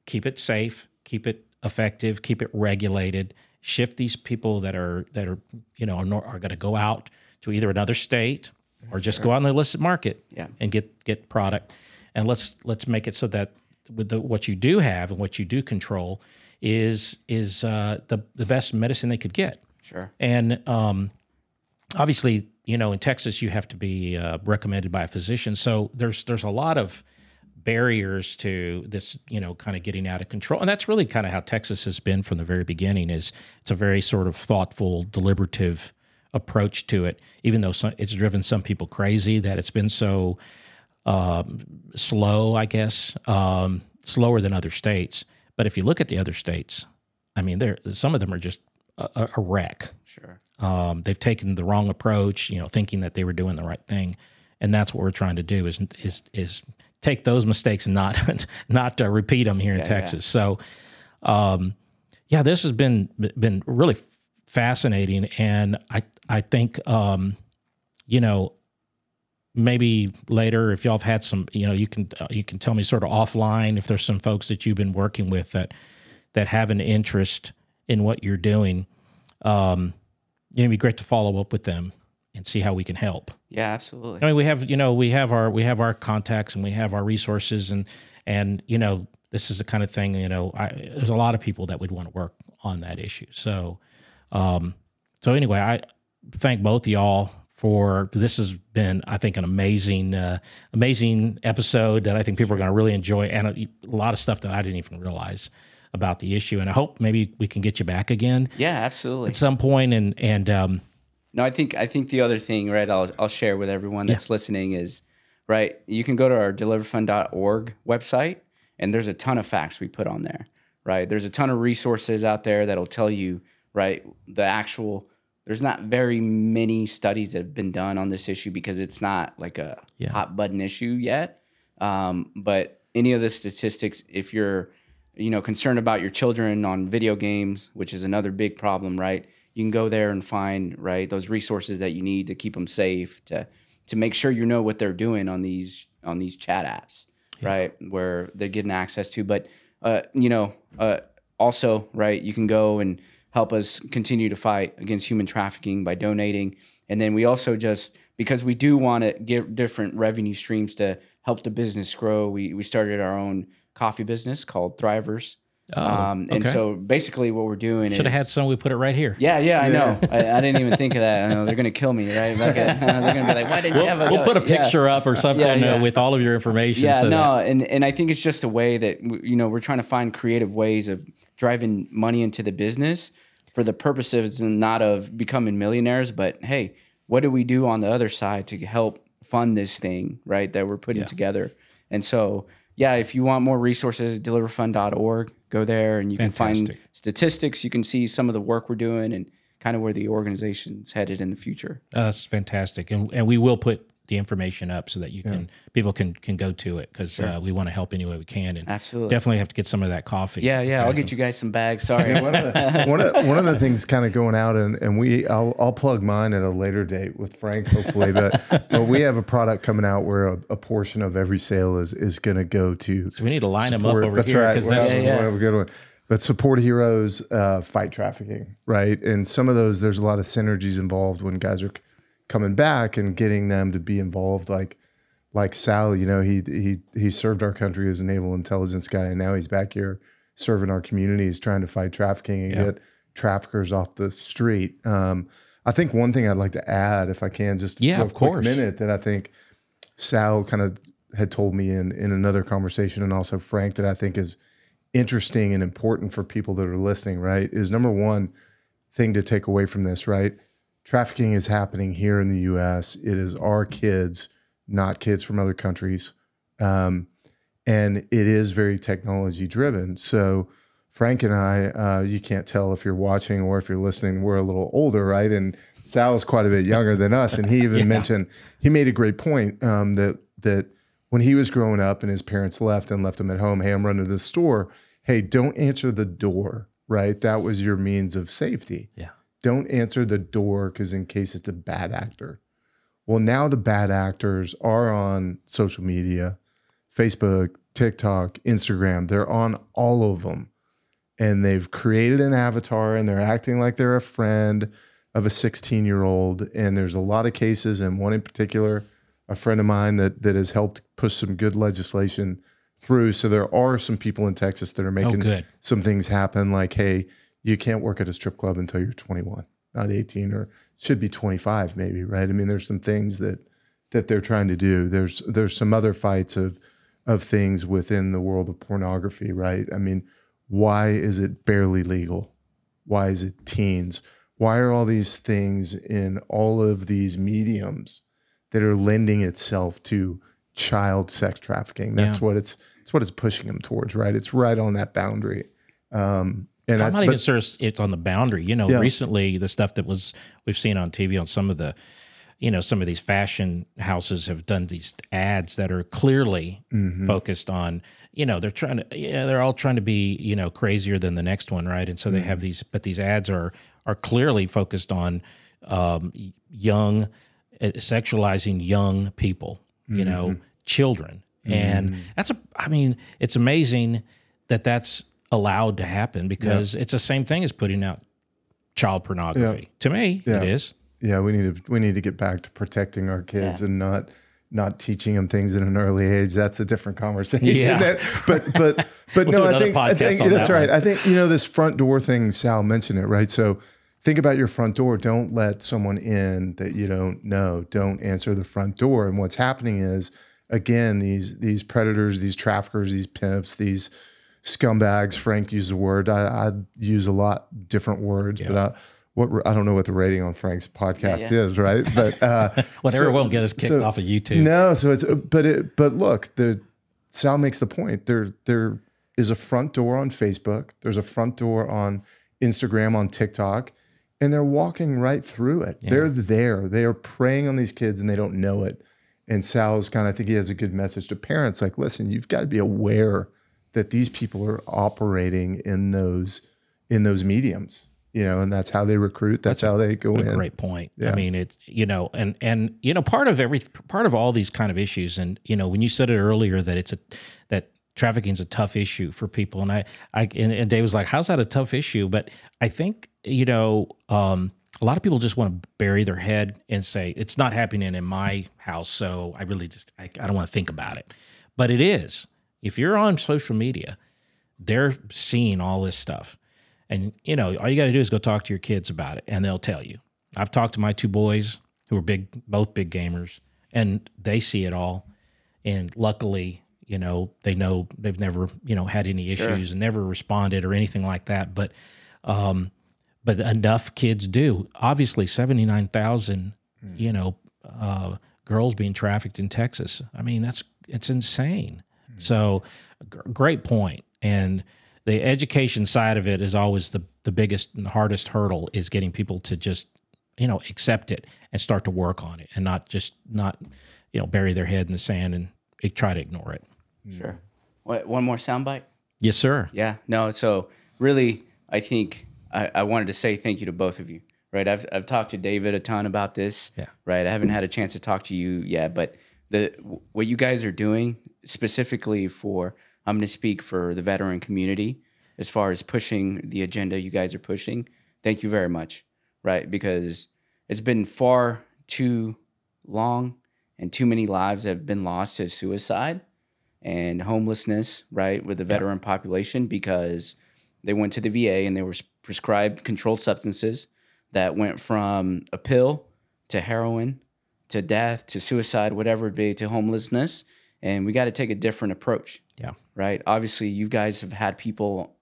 keep it safe, keep it effective, keep it regulated. Shift these people that are that are you know are, are going to go out to either another state or just go out in the illicit market Yeah. and get get product. And let's let's make it so that with the, what you do have and what you do control is is uh, the the best medicine they could get. sure. And um, obviously, you know, in Texas, you have to be uh, recommended by a physician. So there's there's a lot of barriers to this, you know, kind of getting out of control. And that's really kind of how Texas has been from the very beginning. Is it's a very sort of thoughtful, deliberative approach to it. Even though some, it's driven some people crazy that it's been so um, slow, I guess, um, slower than other states. But if you look at the other states, I mean, there some of them are just a, a wreck. Sure. Um, they've taken the wrong approach, you know, thinking that they were doing the right thing, and that's what we're trying to do is is is take those mistakes and not not uh, repeat them here in Texas. So, um, yeah, this has been been really fascinating, and I I think um, you know maybe later if y'all have had some you know you can uh, you can tell me sort of offline if there's some folks that you've been working with that that have an interest in what you're doing. Um it'd be great to follow up with them and see how we can help. Yeah, absolutely. i mean we have you know we have our we have our contacts and we have our resources and and you know this is the kind of thing you know I, there's a lot of people that would want to work on that issue. So um so anyway i thank both of y'all for this has been i think an amazing uh, amazing episode that i think people are going to really enjoy and a, a lot of stuff that i didn't even realize about the issue and i hope maybe we can get you back again Yeah, absolutely. at some point and and um No, I think I think the other thing, right, I'll I'll share with everyone that's listening is right, you can go to our deliverfund.org website and there's a ton of facts we put on there, right? There's a ton of resources out there that'll tell you, right, the actual. There's not very many studies that have been done on this issue because it's not like a Yeah. hot button issue yet. Um, but any of the statistics, if you're, you know, concerned about your children on video games, which is another big problem, right? You can go there and find right those resources that you need to keep them safe, to to make sure you know what they're doing on these on these chat apps, right? Where they're getting access to. But uh, you know, uh, also, right, you can go and help us continue to fight against human trafficking by donating. And then we also just because we do want to get different revenue streams to help the business grow, we we started our own coffee business called Thrivers. Um, and Oh, okay. so basically, what we're doing Should have had some. We put it right here. yeah, yeah, I know. I, I didn't even think of that. I know they're gonna kill me, right? Like, uh, they're gonna be like, "Why didn't you We'll, have a?" we'll put a Yeah. picture up or something Yeah, yeah. Uh, with all of your information. Yeah, so no, that- and and I think it's just a way that you know we're trying to find creative ways of driving money into the business for the purposes and not of becoming millionaires, but hey, what do we do on the other side to help fund this thing, right? That we're putting together, and so yeah, if you want more resources, deliverfund.org, go there and you can find statistics. You can see some of the work we're doing and kind of where the organization's headed in the future. Uh, that's fantastic, and and we will put the information up so that you can people can can go to it because uh, we want to help any way we can, and Absolutely. definitely have to get some of that coffee. Yeah, yeah, I'll get you guys some bags. Sorry. one of the, one of, one of the things kind of going out and, and we I'll, I'll plug mine at a later date with Frank hopefully but, but we have a product coming out where a, a portion of every sale is is going to go to So we need to line them up over that's here right because we that's have, Yeah, yeah. we have a good one but support heroes uh, fight trafficking right and some of those there's a lot of synergies involved when guys are c- coming back and getting them to be involved like like Sal, you know, he he he served our country as a naval intelligence guy, and now he's back here serving our communities, trying to fight trafficking and get traffickers off the street. Um, I think one thing I'd like to add, if I can, just Yeah, of quick course. minute that I think Sal kind of had told me in in another conversation, and also Frank that I think is interesting and important for people that are listening. Right, is number one thing to take away from this. Right, trafficking is happening here in the U.S. It is our kids, not kids from other countries, um, and it is very technology driven. So. Frank and I, uh, you can't tell if you're watching or if you're listening. We're a little older, right? And Sal is quite a bit younger than us, and he even mentioned he made a great point um, that that when he was growing up and his parents left and left him at home, hey, I'm running to the store. Hey, don't answer the door, right? That was your means of safety. Yeah. Don't answer the door because in case it's a bad actor. Well, now the bad actors are on social media, Facebook, TikTok, Instagram. They're on all of them and they've created an avatar and they're acting like they're a friend of a 16 year old. And there's a lot of cases, and one in particular, a friend of mine that that has helped push some good legislation through. So there are some people in Texas that are oh, making good. some things happen, like, hey, you can't work at a strip club until you're 21, not 18, or should be 25, maybe, right? I mean, there's some things that that they're trying to do. There's there's some other fights of of things within the world of pornography, right? I mean, why is it barely legal? Why is it teens? Why are all these things in all of these mediums that are lending itself to child sex trafficking? That's Yeah. what it's it's what it's pushing them towards, right? It's right on that boundary. Um, and I'm I, not but- even sure it's, on the boundary. You know, Yeah. recently the stuff that was we've seen on TV on some of the, you know, some of these fashion houses have done these ads that are clearly Mm-hmm. focused on, you know, they're trying to, yeah, they're all trying to be, you know, crazier than the next one, right? And so they Mm-hmm. have these, but these ads are are clearly focused on um, young, uh, sexualizing young people, you know, Mm-hmm. children, and that's a. I mean, it's amazing that that's allowed to happen because it's the same thing as putting out child pornography. To me, Yeah. it is. Yeah, we need to we need to get back to protecting our kids and not not teaching them things at an early age. That's a different conversation. Yeah. That- but but but We'll no, I think, I think that's that right. one. I think you know this front door thing. Sal mentioned it, right? So think about your front door. Don't let someone in that you don't know. Don't answer the front door. And what's happening is again these these predators, these traffickers, these pimps, these scumbags. Frank used a word. I, I use a lot different words, but I, what I don't know what the rating on Frank's podcast Yeah, is, right? But uh, Whatever so- won't get us kicked so- off of YouTube. no, so it's but it but look the Sal makes the point. There there is a front door on Facebook. There's a front door on Instagram, on TikTok, and they're walking right through it. They're there. They are preying on these kids and they don't know it. And Sal's kind of I think he has a good message to parents like, listen, you've got to be aware that these people are operating in those in those mediums. You know, and that's how they recruit. That's, how they go in. great point. Yeah. I mean, it's you know, and and you know, part of every part of all these kind of issues, and you know, when you said it earlier that it's a that trafficking is a tough issue for people, and I, I and, and Dave was like, "How's that a tough issue?" But I think you know, um, a lot of people just want to bury their head and say it's not happening in my house, so I really just I, I don't want to think about it. But it is. If you're on social media, they're seeing all this stuff. And you know, all you got to do is go talk to your kids about it, and they'll tell you. I've talked to my two boys who are big, both big gamers, and they see it all. And luckily, you know, they know they've never, you know, had any issues and never responded or anything like that. But, um, but enough kids do. Obviously, seventy nine thousand, you know, uh, girls being trafficked in Texas. I mean, that's it's insane. So, g- great point. And the education side of it is always the the biggest and hardest hurdle is getting people to just you know accept it and start to work on it and not just not you know bury their head in the sand and try to ignore it. Sure. What, one more soundbite? Yes, sir. Yeah, no. So really, I think I, I wanted to say thank you to both of you. Right, I've I've talked to David a ton about this. Yeah. Right, I haven't had a chance to talk to you yet, but the what you guys are doing specifically for I'm going to speak for the veteran community as far as pushing the agenda you guys are pushing. Thank you very much. Right, because it's been far too long and too many lives have been lost to suicide and homelessness, right, with the veteran population because they went to the VA and they were prescribed controlled substances that went from a pill to heroin to death to suicide, whatever it be, to homelessness. And we got to take a different approach, Yeah. right? Obviously, you guys have had people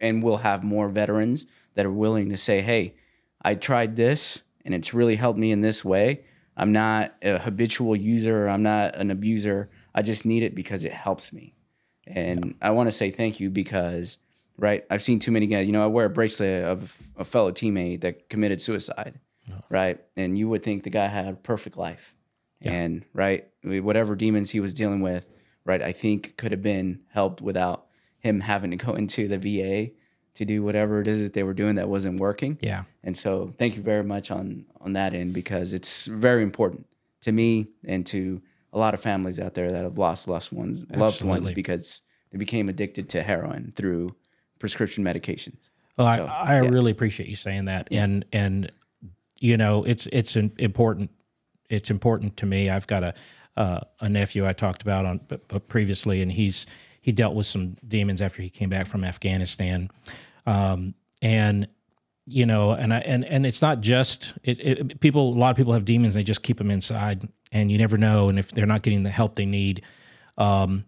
and will have more veterans that are willing to say, hey, I tried this and it's really helped me in this way. I'm not a habitual user, I'm not an abuser. I just need it because it helps me. And I want to say thank you because, right, I've seen too many guys. You know, I wear a bracelet of a fellow teammate that committed suicide, right? And you would think the guy had a perfect life. And, right, whatever demons he was dealing with, right, I think could have been helped without him having to go into the VA to do whatever it is that they were doing that wasn't working. Yeah. And so thank you very much on on that end because it's very important to me and to a lot of families out there that have lost loved ones loved ones because they became addicted to heroin through prescription medications. Well, So, I, I yeah. really appreciate you saying that, and and you know it's it's an important it's important to me. I've got a uh, a nephew I talked about on previously, and he's he dealt with some demons after he came back from Afghanistan, um, and you know, and I and and it's not just it, it, people. A lot of people have demons; they just keep them inside, and you never know. And if they're not getting the help they need, um,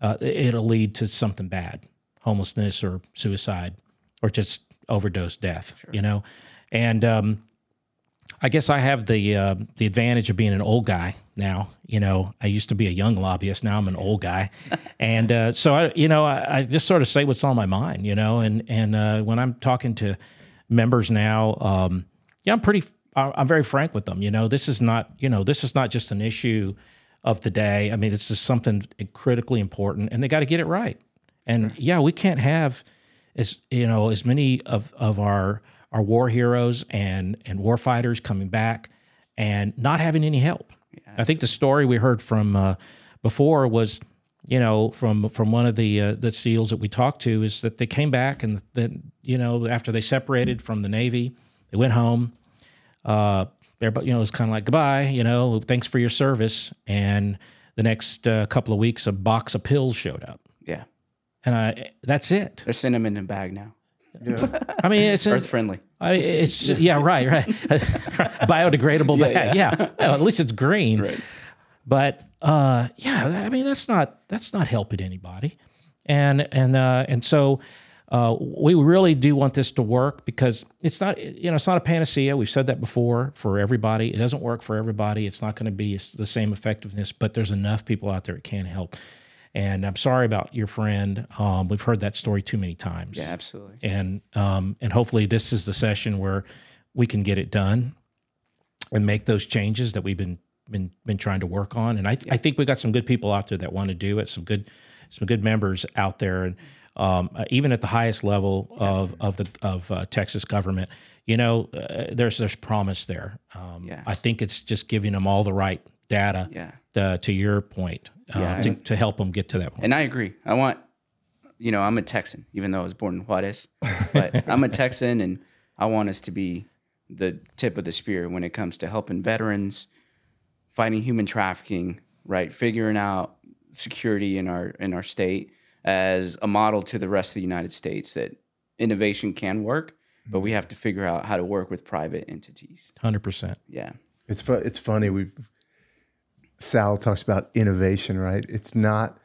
uh, it'll lead to something bad, homelessness or suicide, or just overdose death. You know, and um, I guess I have the uh, the advantage of being an old guy now. You know, I used to be a young lobbyist. Now I'm an old guy, and uh, so I, you know, I, I just sort of say what's on my mind. You know, and and uh, when I'm talking to members now, um, yeah, I'm pretty. I'm very frank with them. You know, this is not. You know, this is not just an issue of the day. I mean, this is something critically important, and they got to get it right. And yeah, we can't have as you know as many of of our our war heroes and and war fighters coming back and not having any help. I think the story we heard from uh, before was, you know, from from one of the uh, the SEALs that we talked to is that they came back and then you know after they separated from the Navy, they went home. Uh, everybody, you know, it was kind of like goodbye. You know, thanks for your service. And the next uh, couple of weeks, a box of pills showed up, Yeah. and I that's it. They're sending them in a bag now. I mean, it's Earth friendly. I, mean, it's yeah, right, right. Biodegradable bag. Yeah, Well, at least it's green. Right. But uh, yeah, I mean that's not that's not helping anybody, and and uh, and so uh, we really do want this to work because it's not you know it's not a panacea. We've said that before for everybody. It doesn't work for everybody. It's not going to be the same effectiveness, but there's enough people out there it can help. And I'm sorry about your friend. Um, we've heard that story too many times. Yeah, absolutely. And um, and hopefully this is the session where we can get it done and make those changes that we've been been been trying to work on. And I th- I think we got some good people out there that want to do it. Some good some good members out there, and um, uh, even at the highest level of of the of uh, Texas government, you know, uh, there's there's promise there. Um, Yeah. I think it's just giving them all the right data. Yeah. To, to your point, uh, Yeah, to, to help them get to that point. And I agree. I want, you know, I'm a Texan, even though I was born in Juarez, but I'm a Texan and I want us to be the tip of the spear when it comes to helping veterans, fighting human trafficking, right? Figuring out security in our in our state as a model to the rest of the United States that innovation can work, but we have to figure out how to work with private entities. Hundred percent. Yeah. It's fu- it's funny. We've Sal talks about innovation, right? It's not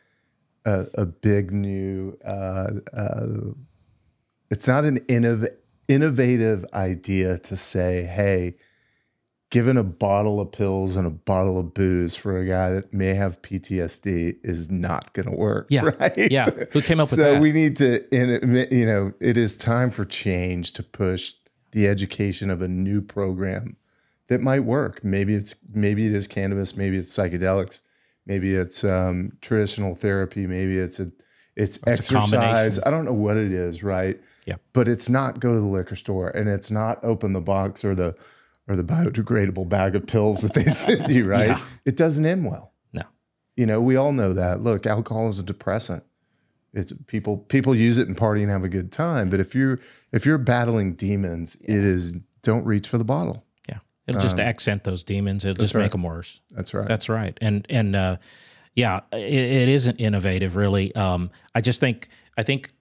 a, a big new. Uh, uh, it's not an innov- innovative idea to say, "Hey, given a bottle of pills and a bottle of booze for a guy that may have PTSD is not going to work." Yeah. right? Yeah. Who came up with that? so we need to, in- you know, it is time for change to push the education of a new program that might work. Maybe it's maybe it is cannabis, maybe it's psychedelics, maybe it's um, traditional therapy, maybe it's a it's a exercise. I don't know what it is, right? Yeah. But it's not go to the liquor store and it's not open the box or the or the biodegradable bag of pills that they send you, right? Yeah. It doesn't end well. No. You know, we all know that. Look, alcohol is a depressant. It's people people use it and party and have a good time. But if you're if you're battling demons, it is don't reach for the bottle. It'll just accent those demons. It'll just make right. them worse. That's right. That's right. And and uh, yeah, it, it isn't innovative really. Um, I just think I think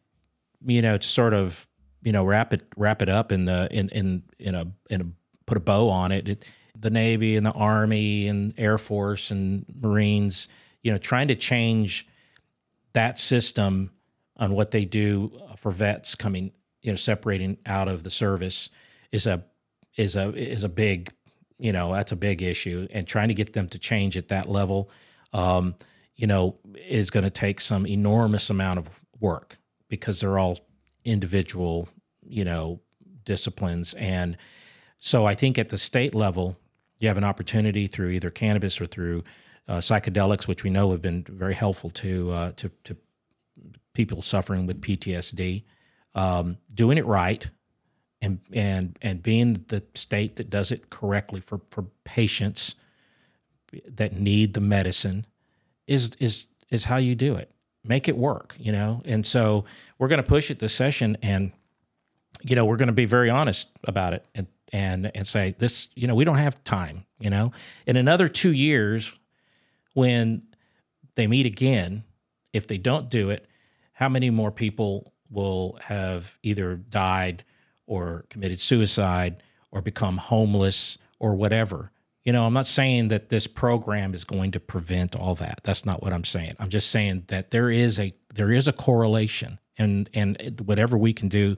you know to sort of you know wrap it wrap it up in the in in in a in a put a bow on it. it the Navy and the Army and Air Force and Marines, you know, trying to change that system on what they do for vets coming, you know, separating out of the service is a is a is a big, you know, that's a big issue, and trying to get them to change at that level, um, you know, is going to take some enormous amount of work because they're all individual, you know, disciplines, and so I think at the state level, you have an opportunity through either cannabis or through uh, psychedelics, which we know have been very helpful to uh, to, to people suffering with PTSD, um, doing it right, and and and being the state that does it correctly for for patients that need the medicine is is is how you do it. Make it work, you know. And so we're going to push it this session, and you know we're going to be very honest about it, and and and say this. You know, we don't have time. You know, in another two years, when they meet again, if they don't do it, how many more people will have either died or committed suicide or become homeless or whatever? You know, I'm not saying that this program is going to prevent all that. That's not what I'm saying. I'm just saying that there is a there is a correlation, and and whatever we can do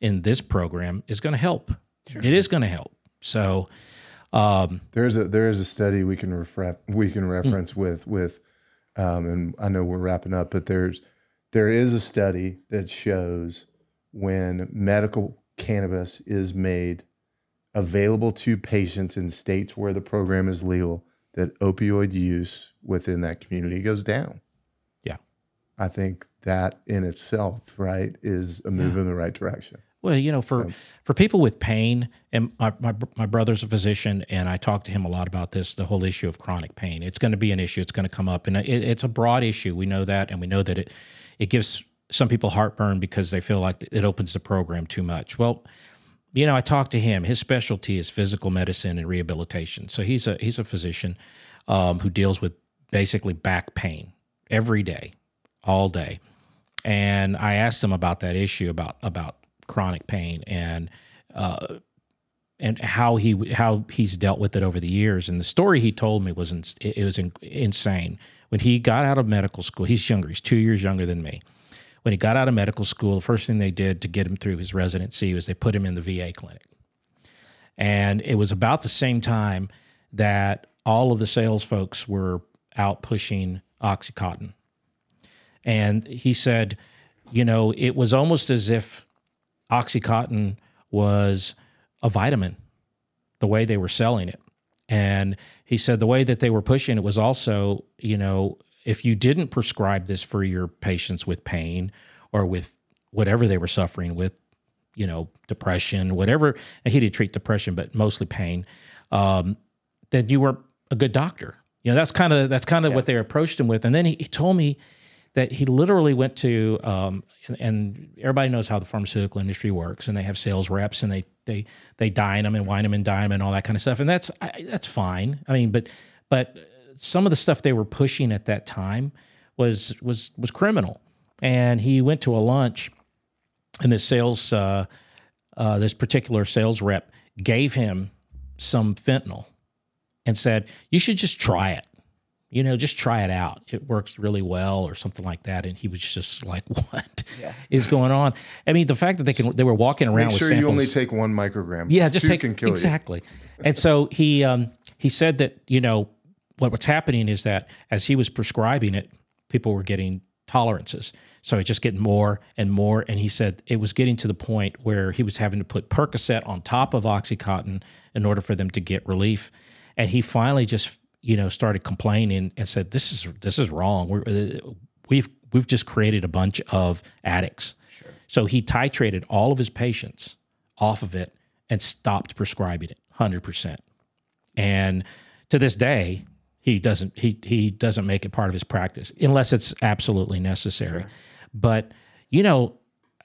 in this program is going to help. It is going to help. So, um, There's a there is a study we can refer we can reference Hmm. with with, um, and I know we're wrapping up, but there's there is a study that shows when medical cannabis is made available to patients in states where the program is legal, that opioid use within that community goes down. Yeah. I think that in itself, right, is a move in the right direction. Well, you know, for for people with pain, and my, my my brother's a physician, and I talk to him a lot about this, the whole issue of chronic pain. It's going to be an issue. It's going to come up, and it, it's a broad issue. We know that, and we know that it it gives some people heartburn because they feel like it opens the program too much. Well, you know, I talked to him. His specialty is physical medicine and rehabilitation. So he's a he's a physician um, who deals with basically back pain every day, all day. And I asked him about that issue about about chronic pain and uh, and how he how he's dealt with it over the years. And the story he told me was ins- it was in, insane. When he got out of medical school, he's younger. He's two years younger than me. When he got out of medical school, the first thing they did to get him through his residency was they put him in the VA clinic. And it was about the same time that all of the sales folks were out pushing OxyContin. And he said, you know, it was almost as if Oxycontin was a vitamin, the way they were selling it. And he said the way that they were pushing it was also, you know, if you didn't prescribe this for your patients with pain or with whatever they were suffering with, you know, depression, whatever, and he did treat depression, but mostly pain, um, then you were a good doctor. You know, that's kind of that's kind of yeah. what they approached him with. And then he, he told me that he literally went to um, and, and, everybody knows how the pharmaceutical industry works and they have sales reps and they they they dine them and wine them and dine them and all that kind of stuff and that's I, that's fine i mean but but some of the stuff they were pushing at that time was was was criminal and he went to a lunch and this sales uh, uh, this particular sales rep gave him some fentanyl and said you should just try it you know, just try it out. It works really well, or something like that. And he was just like, "What yeah. is going on?" I mean, the fact that they can they were walking around Make sure with samples, you only take one microgram. Yeah, just Two take can kill exactly. and so he um, he said that you know what what's happening is that as he was prescribing it, people were getting tolerances. So it just getting more and more. And he said it was getting to the point where he was having to put Percocet on top of OxyContin in order for them to get relief. And he finally just you know, started complaining and said, "This is this is wrong. We're, uh, we've we've just created a bunch of addicts." Sure. So he titrated all of his patients off of it and stopped prescribing it 100%. And to this day, he doesn't he he doesn't make it part of his practice unless it's absolutely necessary. Sure. But you know,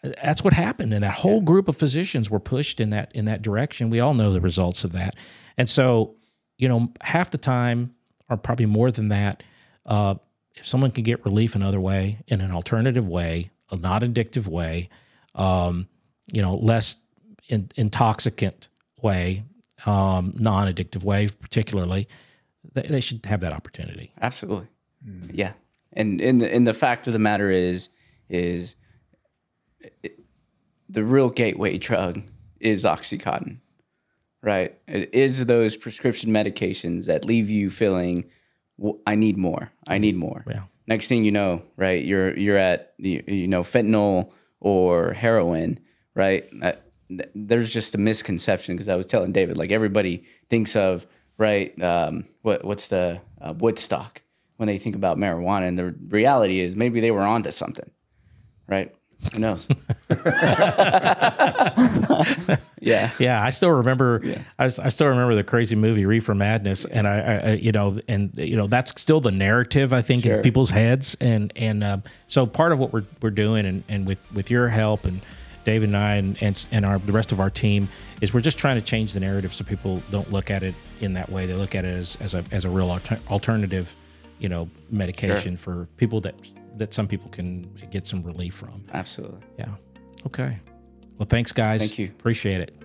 that's what happened and that whole group of physicians were pushed in that in that direction. We all know the results of that. And so you know, half the time, or probably more than that, uh, if someone can get relief another way, in an alternative way, a not addictive way, um, you know, less in, intoxicant way, um, non addictive way, particularly, they, they, should have that opportunity. Absolutely. Mm. Yeah. And, and, the, and the fact of the matter is, is it, the real gateway drug is Oxycontin right? It is those prescription medications that leave you feeling, I need more. I need more. Yeah. Next thing you know, right? You're you're at you, you know fentanyl or heroin, right? Uh, there's just a misconception because I was telling David, like everybody thinks of right. Um, what what's the uh, Woodstock when they think about marijuana, and the reality is maybe they were onto something, right? Who knows? yeah, yeah. I still remember. Yeah. I, I, still remember the crazy movie Reefer Madness, and I, I, you know, and you know, that's still the narrative I think sure. in people's heads, and and uh, so part of what we're we're doing, and and with with your help and David and I and and, and our the rest of our team is we're just trying to change the narrative so people don't look at it in that way. They look at it as as a as a real alter- alternative you know medication sure. for people that that some people can get some relief from. Absolutely. Yeah. Okay. Well, thanks, guys. Thank you. Appreciate it.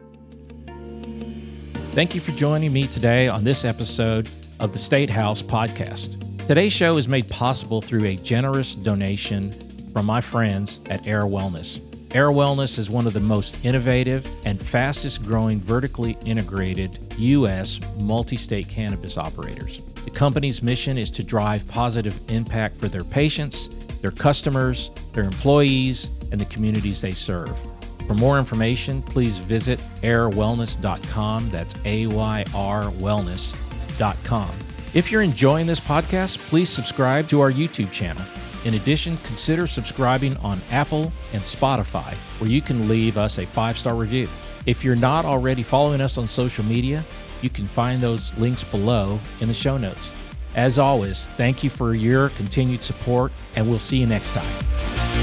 Thank you for joining me today on this episode of the State House podcast. Today's show is made possible through a generous donation from my friends at Ayr Wellness. Ayr Wellness is one of the most innovative and fastest growing vertically integrated U.S. multi state cannabis operators. The company's mission is to drive positive impact for their patients, their customers, their employees, and the communities they serve. For more information, please visit ayrwellness.com. That's A Y R wellness.com. If you're enjoying this podcast, please subscribe to our YouTube channel. In addition, consider subscribing on Apple and Spotify, where you can leave us a five star review. If you're not already following us on social media, you can find those links below in the show notes. As always, thank you for your continued support, and we'll see you next time.